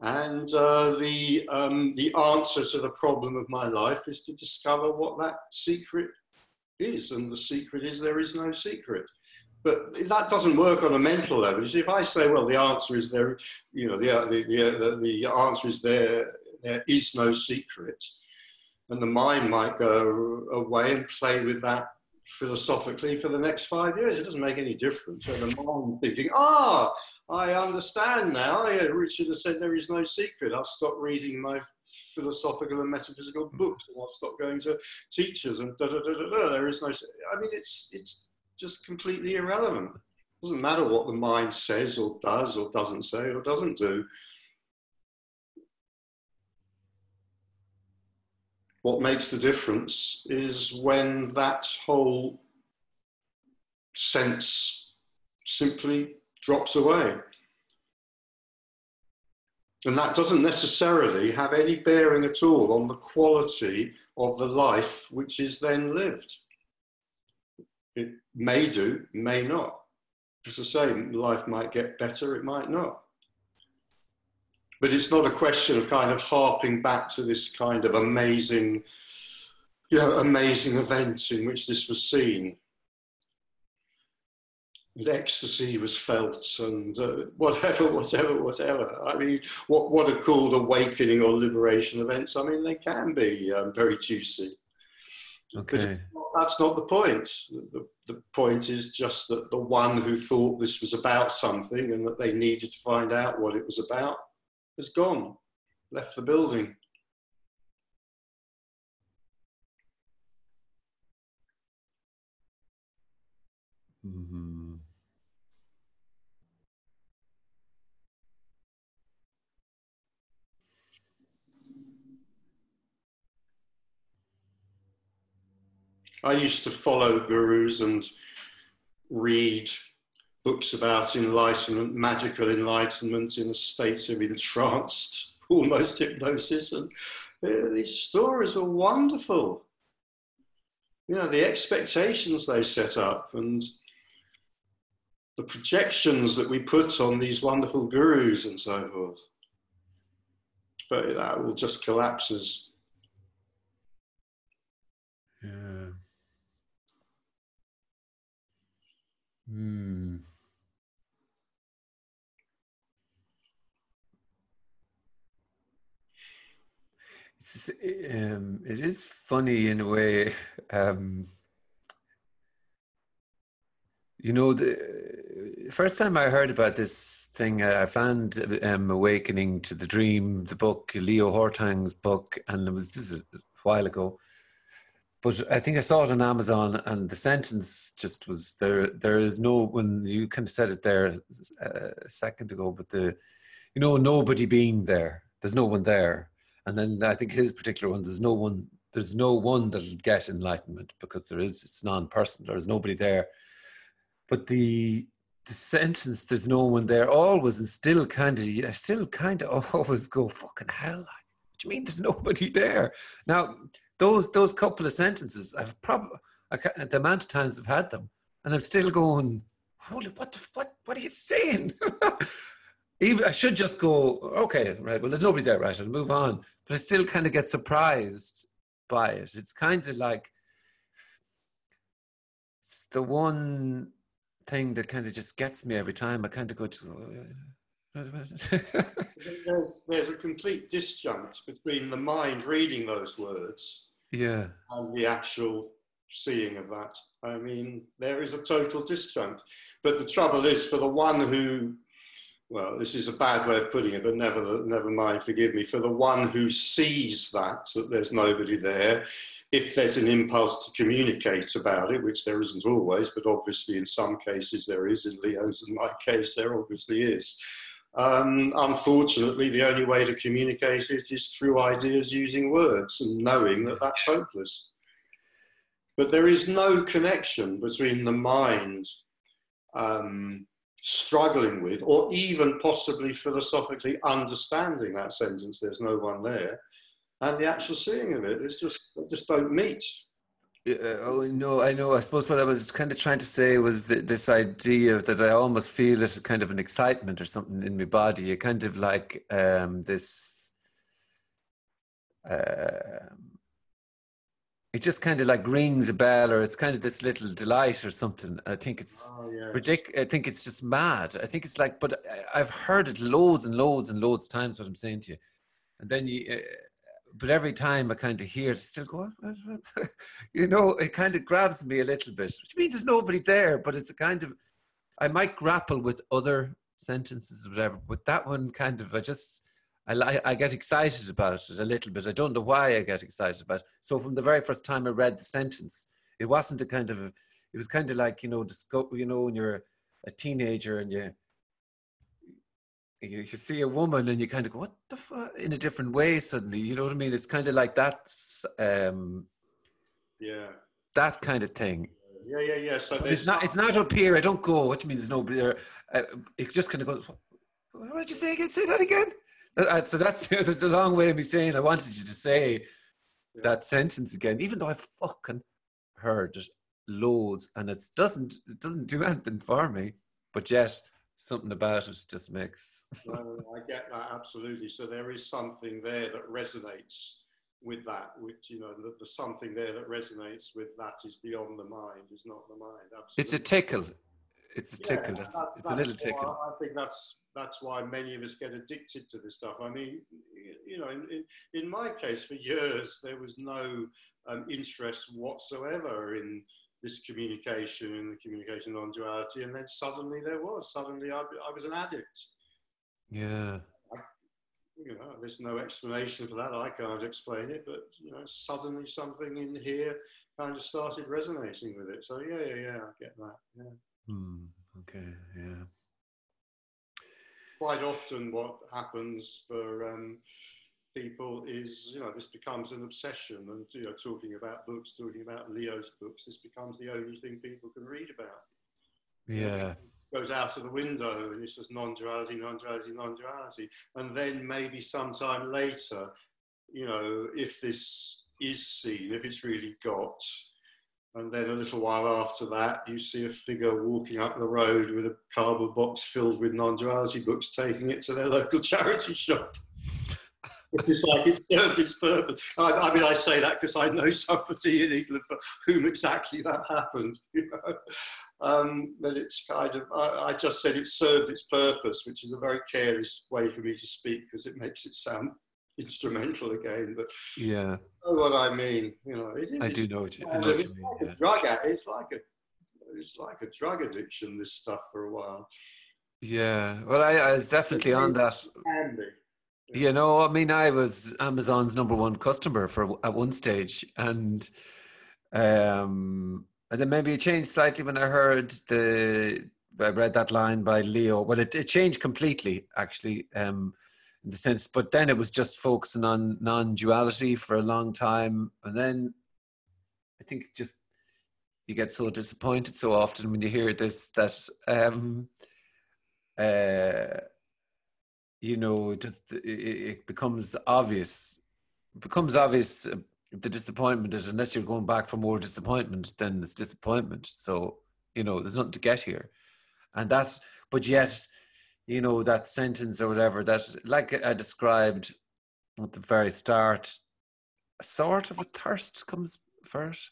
and uh, the, um, the answer to the problem of my life is to discover what that secret is. And the secret is there is no secret. But that doesn't work on a mental level. If I say, well, the answer is there, you know, the, the, the, the answer is there, there is no secret. And the mind might go away and play with that philosophically for the next five years. It doesn't make any difference. And the mind thinking, ah, I understand now. Yeah, Richard has said there is no secret. I'll stop reading my philosophical and metaphysical books, and I'll stop going to teachers, and da da da da da. There is no. I mean, it's it's just completely irrelevant. It doesn't matter what the mind says or does or doesn't say or doesn't do. What makes the difference is when that whole sense simply drops away. And that doesn't necessarily have any bearing at all on the quality of the life which is then lived. It may do, may not. As I say, life might get better, it might not. But it's not a question of kind of harping back to this kind of amazing, you know, amazing event in which this was seen and ecstasy was felt and uh, whatever, whatever, whatever. I mean, what, what are called awakening or liberation events, I mean, they can be um, very juicy. Okay. That's not the point. The, the point is just that the one who thought this was about something and that they needed to find out what it was about has gone, left the building. Mm-hmm. I used to follow gurus and read books about enlightenment, magical enlightenment in a state of entranced, almost hypnosis. And uh, these stories were wonderful. You know, the expectations they set up and the projections that we put on these wonderful gurus and so forth. But that all just collapses. Hmm. It's, um, it is funny in a way. Um, you know, the first time I heard about this thing, I found um, "Awakening to the Dream," the book, Leo Hartong's book, and it was this is a while ago but I think I saw it on Amazon, and the sentence just was there. There is no when you kind of said it there uh, a second ago, but the you know nobody being there. There's no one there, and then I think his particular one. There's no one. There's no one that'll get enlightenment because there is. It's non-personal. There's nobody there. But the the sentence "There's no one there" always and still kind of I still kind of always go fucking hell. Like, what do you mean? There's nobody there now those those couple of sentences, I've probably the amount of times I've had them, and I'm still going, holy, what the what what are you saying? Even I should just go, okay, right. Well, there's nobody there, right? I'll move on. But I still kind of get surprised by it. It's kind of like it's the one thing that kind of just gets me every time. I kind of go to. Uh, there's, there's a complete disjunct between the mind reading those words yeah. and the actual seeing of that. I mean, there is a total disjunct. But the trouble is, for the one who, well, this is a bad way of putting it, but never, never mind, forgive me, for the one who sees that, that there's nobody there, if there's an impulse to communicate about it, which there isn't always, but obviously in some cases there is, in Leo's and my case there obviously is. Um, unfortunately, the only way to communicate it is through ideas using words and knowing that that's hopeless. But there is no connection between the mind um, struggling with, or even possibly philosophically understanding that sentence, there's no one there, and the actual seeing of it. It's just, they just don't meet. Uh, oh no, I know. I suppose what I was kind of trying to say was that this idea that I almost feel it kind of an excitement or something in my body. A kind of like um, this. Uh, it just kind of like rings a bell, or it's kind of this little delight or something. I think it's oh, yeah. ridiculous. I think it's just mad. I think it's like, but I've heard it loads and loads and loads of times. What I'm saying to you, and then you. Uh, but every time I kind of hear it, still go, you know, it kind of grabs me a little bit, which means there's nobody there, but it's a kind of, I might grapple with other sentences whatever, but that one kind of, I just, I, I get excited about it a little bit. I don't know why I get excited about it. So from the very first time I read the sentence, it wasn't a kind of, it was kind of like, you know, you know, when you're a teenager and you, you, you see a woman and you kind of go, what the fuck, in a different way suddenly. You know what I mean? It's kind of like that. Um, yeah. That kind of thing. Yeah, yeah, yeah. So it's not. It's not up here. I don't go. Which means no beer. Uh, it just kind of goes. What did you say again? Say that again. Uh, so that's there's a long way of me saying I wanted you to say yeah. that sentence again, even though I fucking heard it loads, and it doesn't it doesn't do anything for me. But yet something about it just makes. no, I get that absolutely. So there is something there that resonates with that, which you know, the, the something there that resonates with that is beyond the mind, is not the mind. Absolutely. It's a tickle. It's a tickle. Yeah, it's, it's a little tickle. I think that's that's why many of us get addicted to this stuff. I mean, you know, in, in, in my case, for years there was no um, interest whatsoever in this communication and the communication non-duality, and then suddenly there was. Suddenly, I, I was an addict. Yeah. I, you know, there's no explanation for that. I can't explain it, but you know, suddenly something in here kind of started resonating with it. So yeah, yeah, yeah, I get that. Yeah. Hmm. Okay. Yeah. Quite often, what happens for um, people is, you know, this becomes an obsession and, you know, talking about books, talking about Leo's books, this becomes the only thing people can read about. Yeah. Goes out of the window and it's just non-duality, non-duality, non-duality. And then maybe sometime later, you know, if this is seen, if it's really got, and then a little while after that, you see a figure walking up the road with a cardboard box filled with non-duality books, taking it to their local charity shop. It's like it served its purpose. I, I mean, I say that because I know somebody in England for whom exactly that happened. You know? um, but it's kind of, I, I, just said it served its purpose, which is a very careless way for me to speak because it makes it sound instrumental again. But yeah, you know what I mean. You know, it is. I do know what you, know what it's you mean. Like yeah. a drug. It's like a, it's like a drug addiction. This stuff for a while. Yeah, well, I, I was definitely on that. Be. You know, I mean, I was Amazon's number one customer for at one stage, and um, and then maybe it changed slightly when I heard the I read that line by Leo. Well, it, it changed completely actually, um, in the sense. But then it was just focusing on non-duality for a long time, and then I think just you get so disappointed so often when you hear this that um, uh, you know, just it, becomes obvious, becomes obvious uh, the disappointment is unless you're going back for more disappointment, then it's disappointment. So you know, there's nothing to get here, and that's. But yet, you know, that sentence or whatever that, like I described at the very start, a sort of a thirst comes first.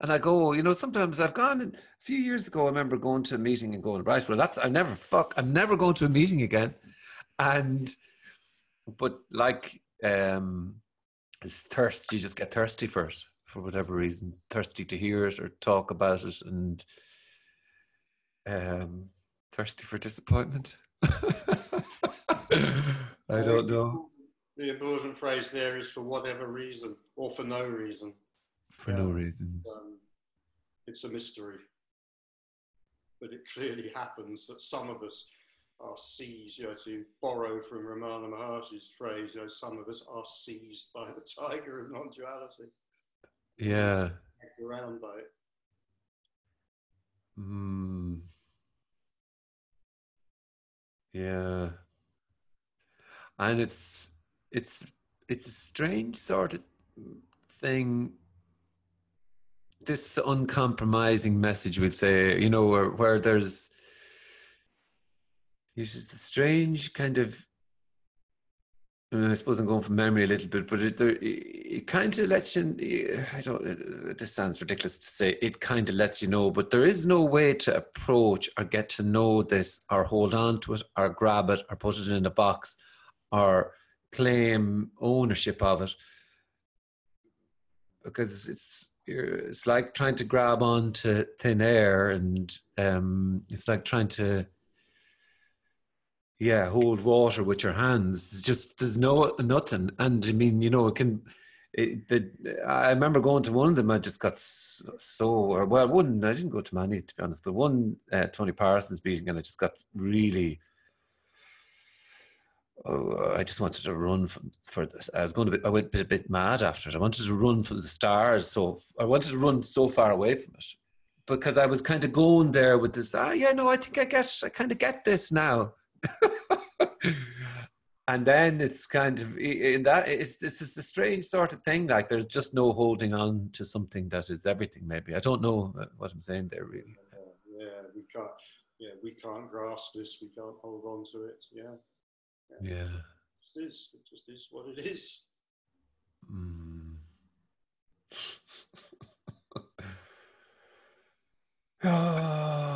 And I go, you know, sometimes I've gone a few years ago. I remember going to a meeting and going, right, well, that's I never fuck, I'm never going to a meeting again and but like um it's thirst you just get thirsty for it for whatever reason. Thirsty to hear it or talk about it and um thirsty for disappointment. I don't know. The important phrase there is for whatever reason or for no reason. For no reason. Um, it's a mystery. But it clearly happens that some of us are seized, you know, to borrow from Ramana Maharshi's phrase, you know, some of us are seized by the tiger of non-duality. Yeah. Around by it. Hmm. Yeah. And it's it's it's a strange sort of thing. This uncompromising message, we'd say, you know, where, where there's it's a strange kind of I suppose I'm going from memory a little bit, but it, it, it kind of lets you. I don't. This sounds ridiculous to say. It kind of lets you know, but there is no way to approach or get to know this, or hold on to it, or grab it, or put it in a box, or claim ownership of it, because it's it's like trying to grab onto thin air, and um, it's like trying to yeah, hold water with your hands. It's just there's no nothing, and I mean, you know, it can. It, the, I remember going to one of them. I just got so well. One I didn't go to many to be honest, but one uh, Tony Parsons meeting, and I just got really. Oh, I just wanted to run for, for this. I was going to be. I went a bit mad after it. I wanted to run for the stars, so I wanted to run so far away from it because I was kind of going there with this. Ah, yeah, no, I think I get, I kind of get this now. and then it's kind of in that it's this is a strange sort of thing. Like there's just no holding on to something that is everything. Maybe I don't know what I'm saying there really. Yeah, yeah we can't. Yeah, we can't grasp this. We can't hold on to it. Yeah. Yeah. yeah. It is. It just is what it is. Mm.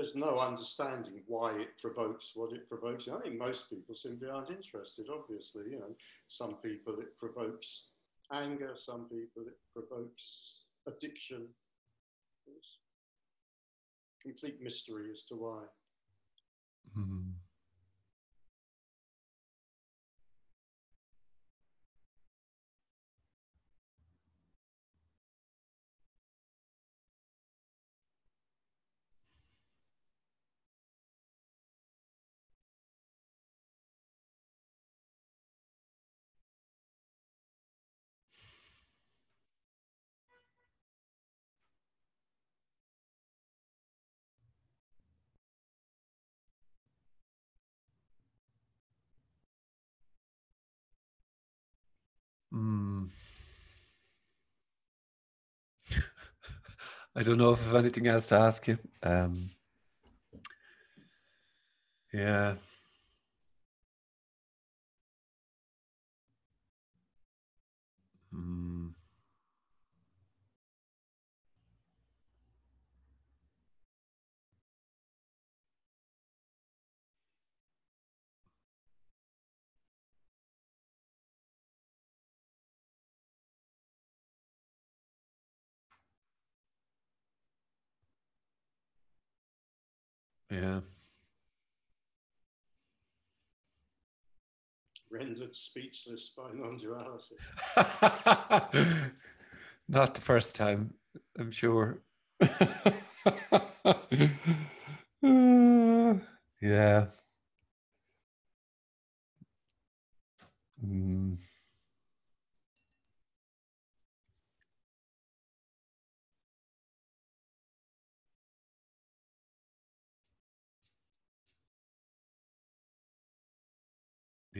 There's no understanding why it provokes what it provokes. I think most people simply aren't interested, obviously. You know, some people it provokes anger, some people it provokes addiction. It's complete mystery as to why. Mm. I don't know if I have anything else to ask you. Um, yeah. Yeah. Rendered speechless by non duality. Not the first time, I'm sure. yeah. Mm.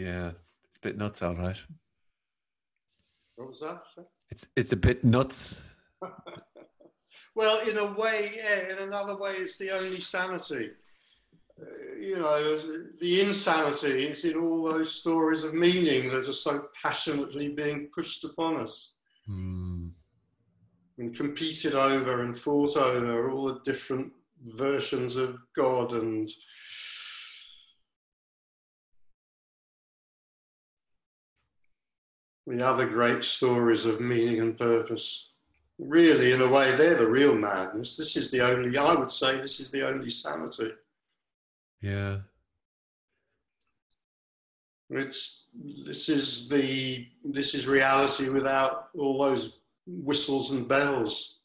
Yeah, it's a bit nuts, all right. What was that? It's it's a bit nuts. well, in a way, yeah. In another way, it's the only sanity. Uh, you know, the insanity is in all those stories of meaning that are so passionately being pushed upon us. Mm. And competed over and fought over all the different versions of God and the other great stories of meaning and purpose. Really, in a way, they're the real madness. This is the only, I would say, this is the only sanity. Yeah. It's, this is the, this is reality without all those whistles and bells.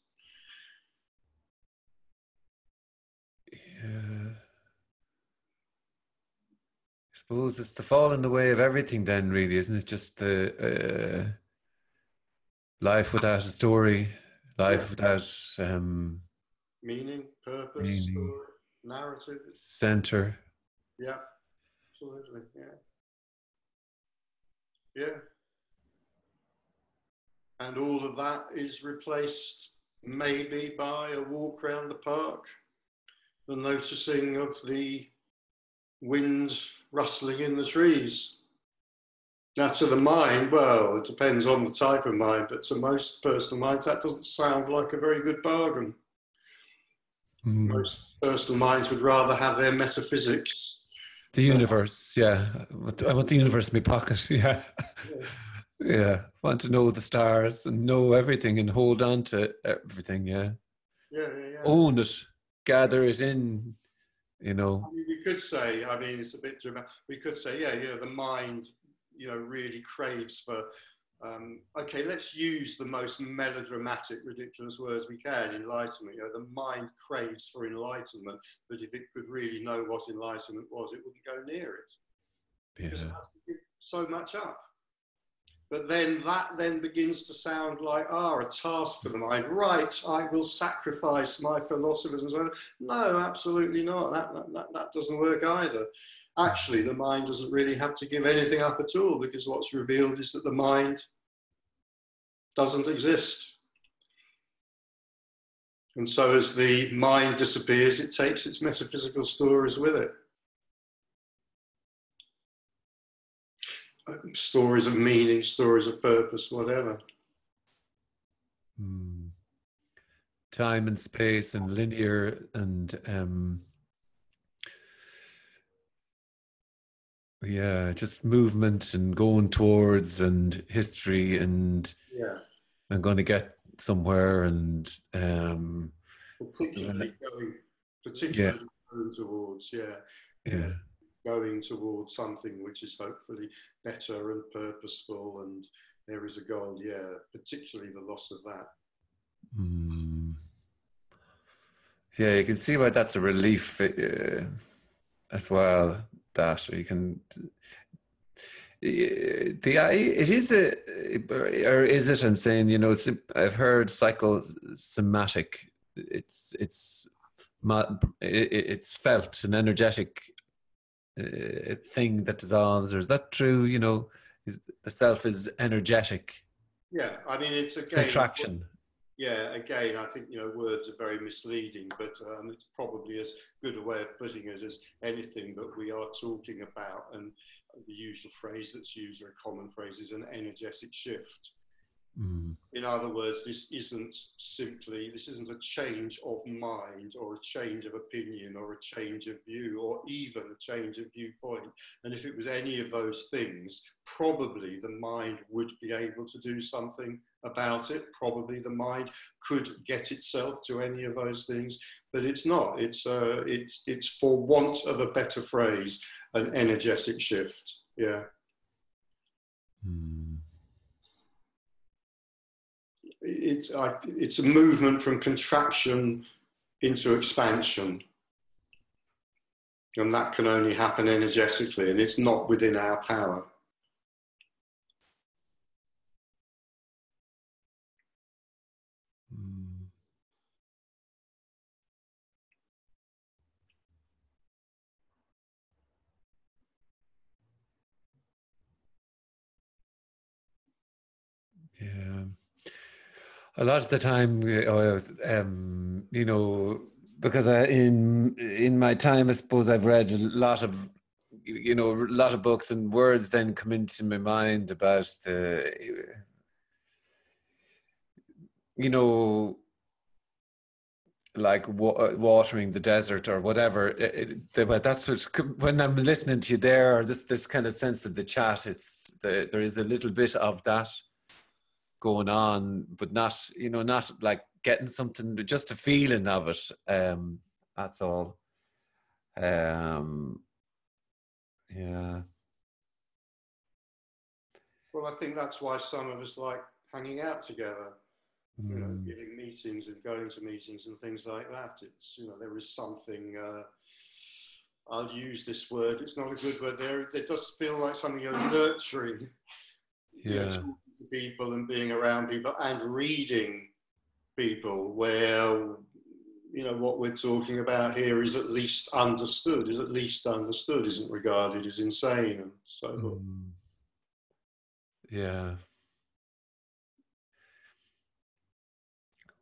Suppose it's the fall in the way of everything, then, really, isn't it? Just the uh, life without a story, life yeah. without um, meaning, purpose, meaning, story, narrative, center. Yeah, absolutely. Yeah. Yeah. And all of that is replaced maybe by a walk around the park, the noticing of the wind rustling in the trees. Now, to the mind, well, it depends on the type of mind, but to most personal minds, that doesn't sound like a very good bargain. Mm. Most personal minds would rather have their metaphysics. The universe, yeah. I want the universe in my pocket, yeah. yeah. yeah. Want to know the stars and know everything and hold on to everything, yeah. Yeah, yeah, yeah. Own it, gather it in, you know? I mean, we could say i mean it's a bit dramatic we could say yeah you know the mind you know really craves for um, okay let's use the most melodramatic ridiculous words we can enlightenment. You know the mind craves for enlightenment but if it could really know what enlightenment was it wouldn't go near it. Because it has to give so much up But then that then begins to sound like, ah, a task for the mind. Right, I will sacrifice my philosophers and so on. No, absolutely not. That, that, that, that doesn't work either. Actually, the mind doesn't really have to give anything up at all because what's revealed is that the mind doesn't exist. And so, as the mind disappears, it takes its metaphysical stories with it. Stories of meaning, stories of purpose, whatever. Hmm. Time and space and linear and um, yeah, just movement and going towards and history and yeah, I'm going to get somewhere and um, particularly going, particularly yeah. going towards, yeah, yeah, going towards something which is hopefully better and purposeful, and there is a goal, yeah, particularly the loss of that. Mm. Yeah, you can see why that's a relief uh, as well. That you can the it is a or is it i'm saying you know it's i've heard psychosomatic it's it's it's felt an energetic uh, thing that dissolves or is that true? You know is, the self is energetic. Yeah i mean it's again contraction. Yeah again i think you know words are very misleading but um, it's probably as good a way of putting it as anything that we are talking about. And the usual phrase that's used or a common phrase is an energetic shift. Mm. In other words, this isn't simply, this isn't a change of mind or a change of opinion or a change of view or even a change of viewpoint. And if it was any of those things, probably the mind would be able to do something about it. Probably the mind could get itself to any of those things, but it's not. It's, uh, it's, it's for want of a better phrase, an energetic shift. Yeah. Mm. It's, uh, it's a movement from contraction into expansion. And that can only happen energetically, and it's not within our power. A lot of the time, uh, um, you know, because I, in in my time, I suppose I've read a lot of, you know, a lot of books and words then come into my mind about the, you know, like wa- watering the desert or whatever. It, it, that's what when I'm listening to you there, this this kind of sense of the chat. It's the, there is a little bit of that going on, but not you know not like getting something, just a feeling of it. Um, that's all. Um, yeah. Well, I think that's why some of us like hanging out together. Mm. You know, hmm. giving meetings and going to meetings and things like that. It's you know there is something. Uh, I'll use this word. It's not a good word. There, it does feel like something you're nurturing. Yeah. You know, people and being around people and reading people where you know what we're talking about here is at least understood is at least understood isn't regarded as insane and so mm. yeah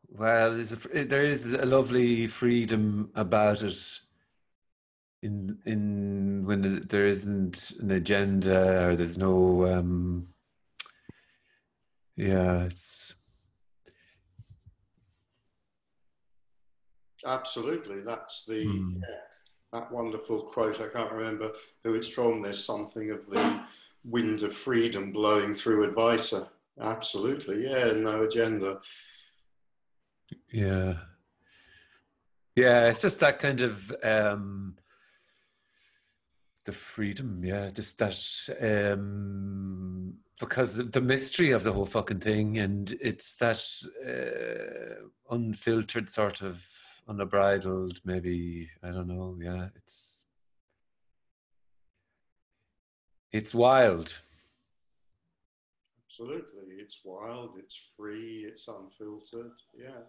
well a, there is a lovely freedom about it in in when there isn't an agenda or there's no um yeah it's absolutely that's the mm. yeah, that wonderful quote i can't remember who it's from there's something of the wind of freedom blowing through advisor. Absolutely yeah no agenda. Yeah. Yeah it's just that kind of um the freedom yeah just that um because the mystery of the whole fucking thing and it's that uh, unfiltered sort of unbridled maybe i don't know yeah it's it's wild absolutely. It's wild, it's free, it's unfiltered. Yeah.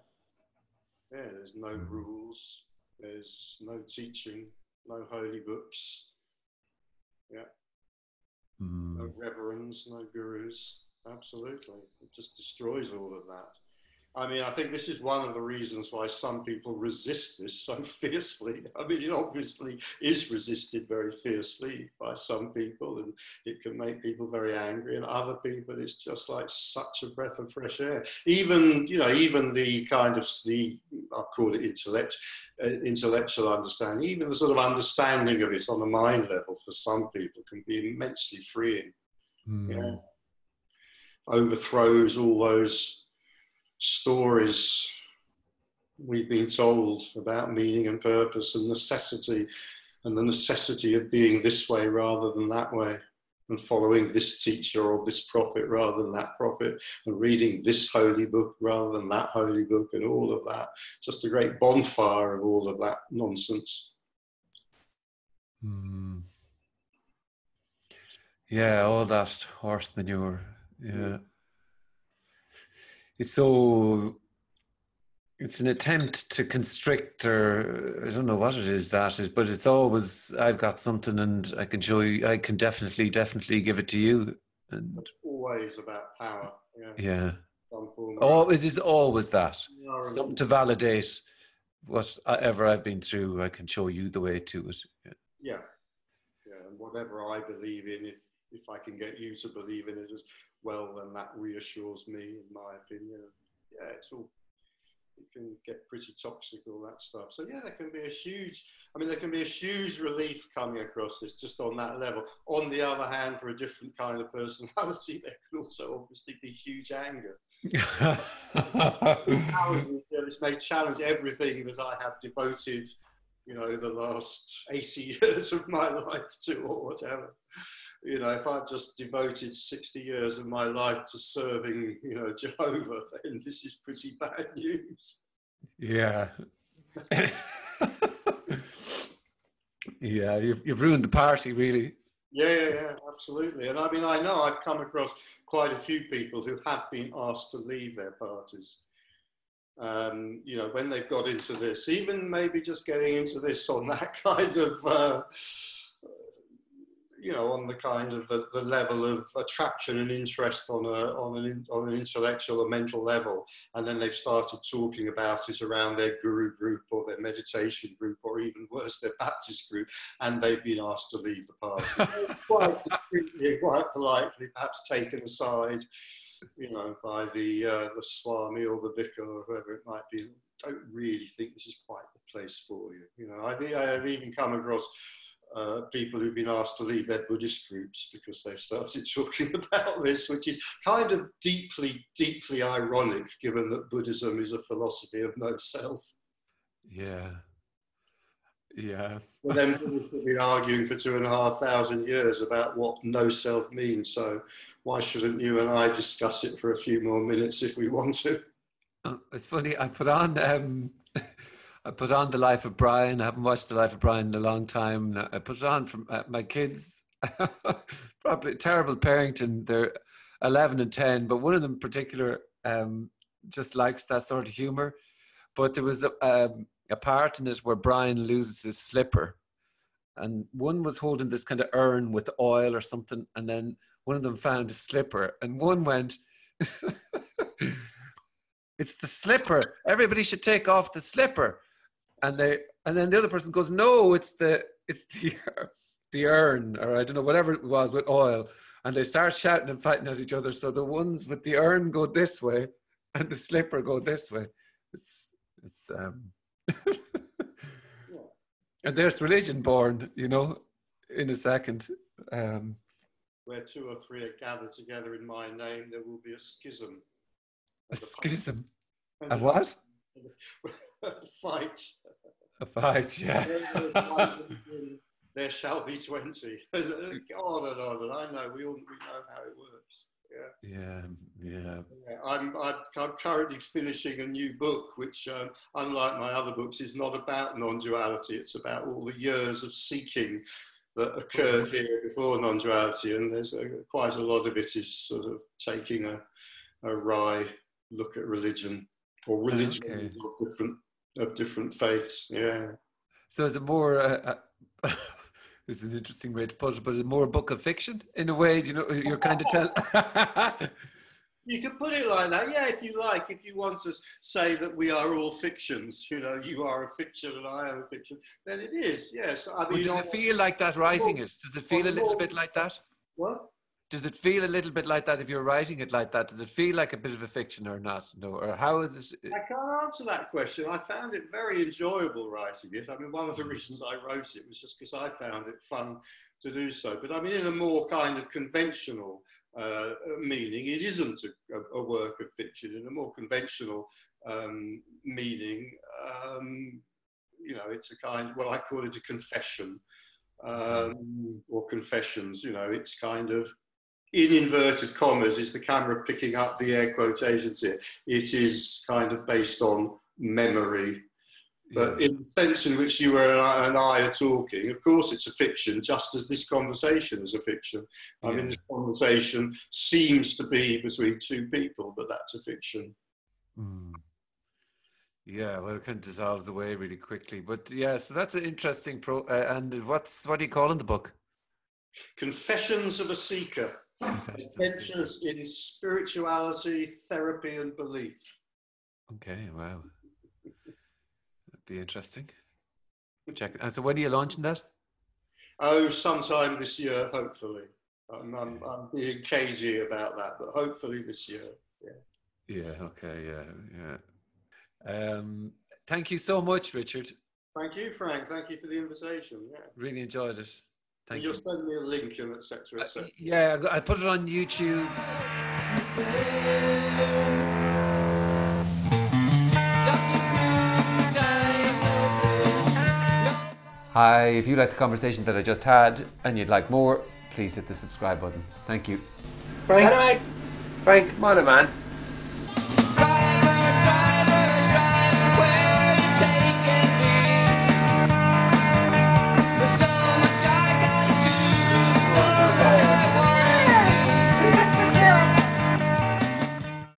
Yeah, there's no Mhm. rules, there's no teaching, no holy books, Mm. no reverends, no gurus. Absolutely. It just destroys all of that. I mean, I think this is one of the reasons why some people resist this so fiercely. I mean, it obviously is resisted very fiercely by some people, and it can make people very angry, and other people, it's just like such a breath of fresh air. Even, you know, even the kind of the, I'll call it intellect, uh, intellectual understanding, even the sort of understanding of it on a mind level for some people can be immensely freeing Mm. yeah. overthrows all those stories we've been told about meaning and purpose and necessity and the necessity of being this way rather than that way and following this teacher or this prophet rather than that prophet and reading this holy book rather than that holy book and all of that just a great bonfire of all of that nonsense Mm. Yeah, all that horse manure. Yeah. It's so. It's an attempt to constrict, or I don't know what it is that is, but it's always I've got something and I can show you. I can definitely, definitely give it to you. And it's always about power yeah, yeah, oh, it is always that something to validate whatever I've been through. I can show you the way to it. Yeah. yeah yeah and whatever i believe in if if i can get you to believe in it as well then that reassures me in my opinion. Yeah it's all it can get pretty toxic all that stuff. So yeah there can be a huge i mean there can be a huge relief coming across this just on that level. On the other hand for a different kind of personality there can also obviously be huge anger. This may challenge everything that I have devoted, you know, the last 80 years of my life to, or whatever. You know, if I've just devoted 60 years of my life to serving, you know, Jehovah, then this is pretty bad news. Yeah. yeah, you've, you've ruined the party, really. Yeah, yeah, yeah, absolutely. And I mean, I know I've come across quite a few people who have been asked to leave their parties. Um, you know, when they've got into this, even maybe just getting into this on that kind of, uh, you know, on the kind of the, the level of attraction and interest on a on an on an intellectual or mental level, and then they've started talking about it around their guru group or their meditation group, or even worse, their Baptist group, and they've been asked to leave the party quite discreetly, quite politely, perhaps taken aside, you know, by the uh, the swami or the vicar or whoever it might be. Don't really think this is quite the place for you. You know, I've, I've even come across uh, people who've been asked to leave their Buddhist groups because they've started talking about this, which is kind of deeply, deeply ironic, given that Buddhism is a philosophy of no self. Yeah. Yeah. But then Buddhists have been arguing for two and a half thousand years about what no self means. So why shouldn't you and I discuss it for a few more minutes if we want to? Uh, It's funny. I put on um, I put on the Life of Brian. I haven't watched the Life of Brian in a long time. I put it on from uh, my kids. Probably terrible parenting. They're eleven and ten, but one of them in particular um, just likes that sort of humor. But there was a, um, a part in it where Brian loses his slipper, and one was holding this kind of urn with oil or something, and then one of them found his slipper, and one went. it's the slipper. Everybody should take off the slipper. And they and then the other person goes, no, it's the it's the the urn or I don't know whatever it was with oil. And they start shouting and fighting at each other. So the ones with the urn go this way, and the slipper go this way. It's it's um. and there's religion born, you know, in a second. Um, Where two or three are gathered together in my name, there will be a schism. a schism. And A what? a fight. A fight, yeah. Where there's one million, there shall be 20. And on and on. And I know, we all we know how it works. Yeah. yeah, yeah. Yeah, I'm, I'm, I'm currently finishing a new book, which, um, unlike my other books, is not about non duality. It's about all the years of seeking that occurred here before non-duality, and there's a, quite a lot of it is sort of taking a, a wry look at religion or religions Okay. of different of different faiths. Yeah. So is it more? Uh, uh, this is an interesting way to put it, but is it more a book of fiction in a way? Do you know you're kind of tell? You can put it like that, yeah, if you like. If you want to say that we are all fictions, you know, you are a fiction and I am a fiction, then it is, yes. I mean, does on- it feel like that writing it? Does it feel a little bit like that? what? Does it feel a little bit like that if you're writing it like that? Does it feel like a bit of a fiction or not? No, or how is it? I can't answer that question. I found it very enjoyable writing it. I mean, one of the reasons I wrote it was just because I found it fun to do so. But I mean, in a more kind of conventional uh, meaning, it isn't a, a, a work of fiction. In a more conventional um, meaning, um, you know, it's a kind, well, I call it a confession um, or confessions. You know, it's kind of in inverted commas, is the camera picking up the air quotations here? It is kind of based on memory. But Yeah. in the sense in which you and I, are talking, of course it's a fiction, just as this conversation is a fiction. I mean, this conversation seems to be between two people, but that's a fiction. Mm. Yeah, well, it kind of dissolves away really quickly. But yeah, so that's an interesting pro. Uh, and what's what do you call in the book? Confessions of a Seeker, Adventures in Spirituality, Therapy and Belief. Okay, wow, that'd be interesting. Check it. And so, when are you launching that? Oh, sometime this year, hopefully. I'm, I'm, I'm being cagey about that, but hopefully this year. Yeah. Yeah. Okay. Yeah. Yeah. Um, thank you so much, Richard. Thank you, Frank. Thank you for the invitation. Yeah. Really enjoyed it. And Thank you'll you. send me a link and etc. Uh, etc. yeah, I put it on YouTube. Hi, if you like the conversation that I just had and you'd like more, please hit the subscribe button. Thank you. Frank, Frank, come on, man.